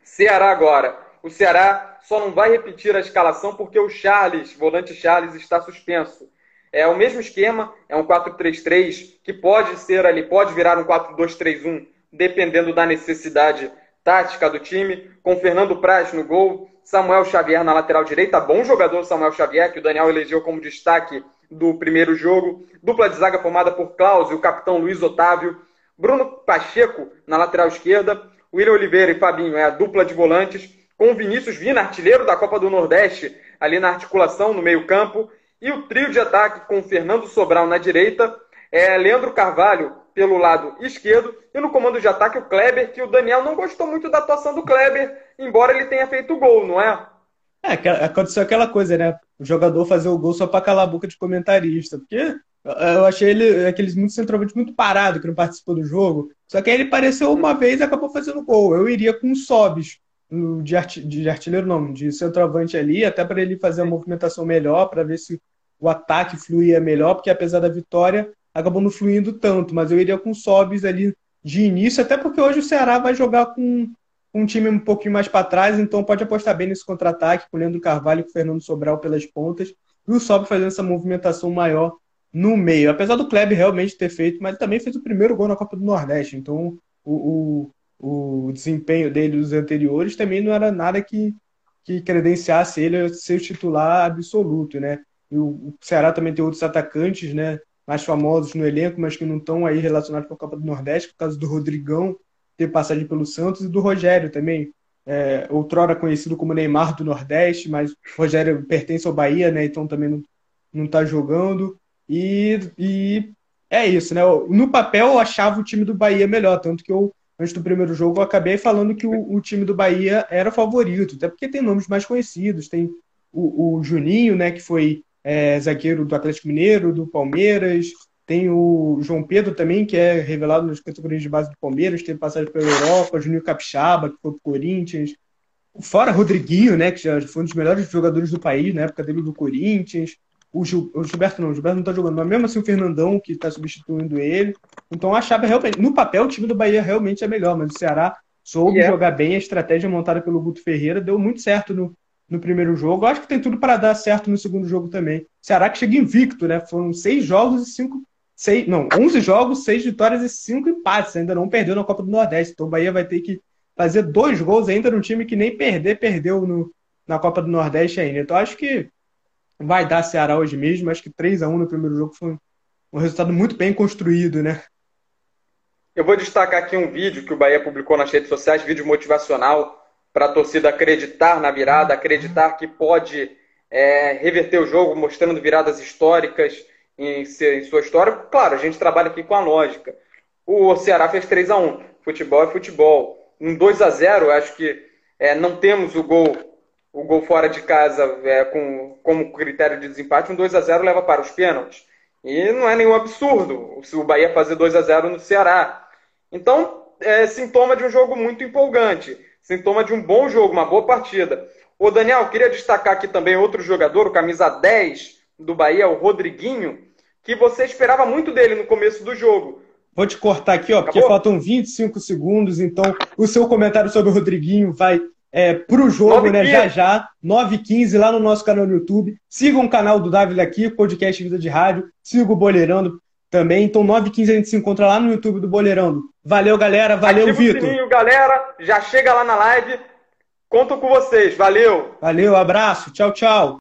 Ceará agora. O Ceará só não vai repetir a escalação porque o Charles, volante Charles, está suspenso. É o mesmo esquema, é um 4-3-3 que pode ser ali, pode virar um 4-2-3-1, dependendo da necessidade tática do time, com Fernando Praz no gol, Samuel Xavier na lateral direita, bom jogador Samuel Xavier, que o Daniel elegeu como destaque do primeiro jogo. Dupla de zaga formada por Klaus e o capitão Luiz Otávio. Bruno Pacheco na lateral esquerda. William Oliveira e Fabinho é a dupla de volantes. Com Vinícius Vina, artilheiro da Copa do Nordeste, ali na articulação, no meio-campo. E o trio de ataque com Fernando Sobral na direita. É Leandro Carvalho pelo lado esquerdo. E no comando de ataque, o Kleber, que o Daniel não gostou muito da atuação do Kleber, embora ele tenha feito gol, não é? É, aconteceu aquela coisa, né? O jogador fazer o gol só para calar a boca de comentarista. Porque eu achei ele aqueles muito centroavante muito parado que não participou do jogo. Só que aí ele apareceu uma vez e acabou fazendo gol. Eu iria com o Sobis de, de artilheiro, não, de centroavante ali, até para ele fazer a movimentação melhor, para ver se o ataque fluía melhor, porque apesar da vitória, acabou não fluindo tanto, mas eu iria com Sobis ali de início, até porque hoje o Ceará vai jogar com um time um pouquinho mais para trás, então pode apostar bem nesse contra-ataque, com o Leandro Carvalho e com o Fernando Sobral pelas pontas, e o Sobis fazendo essa movimentação maior no meio. Apesar do Kleber realmente ter feito, mas também fez o primeiro gol na Copa do Nordeste, então o, o, o desempenho dele dos anteriores também não era nada que, que credenciasse ele a ser o titular absoluto, né? E o Ceará também tem outros atacantes, né? Mais famosos no elenco, mas que não estão aí relacionados com a Copa do Nordeste, por causa do Rodrigão ter passagem pelo Santos e do Rogério também. É, outrora conhecido como Neymar do Nordeste, mas Rogério pertence ao Bahia, né? Então também não, não tá jogando. E, e é isso, né? No papel eu achava o time do Bahia melhor, tanto que eu, antes do primeiro jogo, eu acabei falando que o, o time do Bahia era favorito, até porque tem nomes mais conhecidos, tem o, o Juninho, né, que foi é, zagueiro do Atlético Mineiro, do Palmeiras. Tem o João Pedro também, que é revelado nas categorias de base do Palmeiras, teve passagem pela Europa, Juninho Capixaba, que foi pro Corinthians. Fora Rodriguinho, né, que já foi um dos melhores jogadores do país na época dele do Corinthians. O, Gil, o Gilberto não, o Gilberto não tá jogando, mas mesmo assim o Fernandão, que tá substituindo ele. Então a chave realmente, no papel, o time do Bahia realmente é melhor, mas o Ceará soube yeah. jogar bem, a estratégia montada pelo Guto Ferreira deu muito certo no, no primeiro jogo. Acho que tem tudo para dar certo no segundo jogo também. Ceará que chega invicto, né? Foram seis jogos e cinco. Seis, não, onze jogos, seis vitórias e cinco empates. Ainda não perdeu na Copa do Nordeste. Então o Bahia vai ter que fazer dois gols ainda num time que nem perder, perdeu no, na Copa do Nordeste ainda. Então acho que vai dar Ceará hoje mesmo. Acho que 3 a 1 no primeiro jogo foi um resultado muito bem construído, né? Eu vou destacar aqui um vídeo que o Bahia publicou nas redes sociais, vídeo motivacional para a torcida acreditar na virada, acreditar que pode é, reverter o jogo, mostrando viradas históricas em, em, sua história. Claro, a gente trabalha aqui com a lógica. O Ceará fez 3 a 1 Futebol é futebol. Um 2 a 0 acho que é, não temos o gol o gol fora de casa é, com, como critério de desempate. Um 2 a 0 leva para os pênaltis. E não é nenhum absurdo o Bahia fazer 2 a 0 no Ceará. Então, é sintoma de um jogo muito empolgante. Sintoma de um bom jogo, uma boa partida. Ô Daniel, queria destacar aqui também outro jogador, o camisa 10 do Bahia, o Rodriguinho, que você esperava muito dele no começo do jogo. Vou te cortar aqui, ó, Acabou? porque faltam 25 segundos, então o seu comentário sobre o Rodriguinho vai é, pro jogo, né? Já já, 9h15 lá no nosso canal no YouTube. Sigam o canal do David aqui, podcast Vida de Rádio. Siga o Boleirando também. Então, 9h15 a gente se encontra lá no YouTube do Boleirando. Valeu, galera. Valeu, Vitor. sininho, galera. Já chega lá na live. Conto com vocês. Valeu. Valeu, abraço. Tchau, tchau.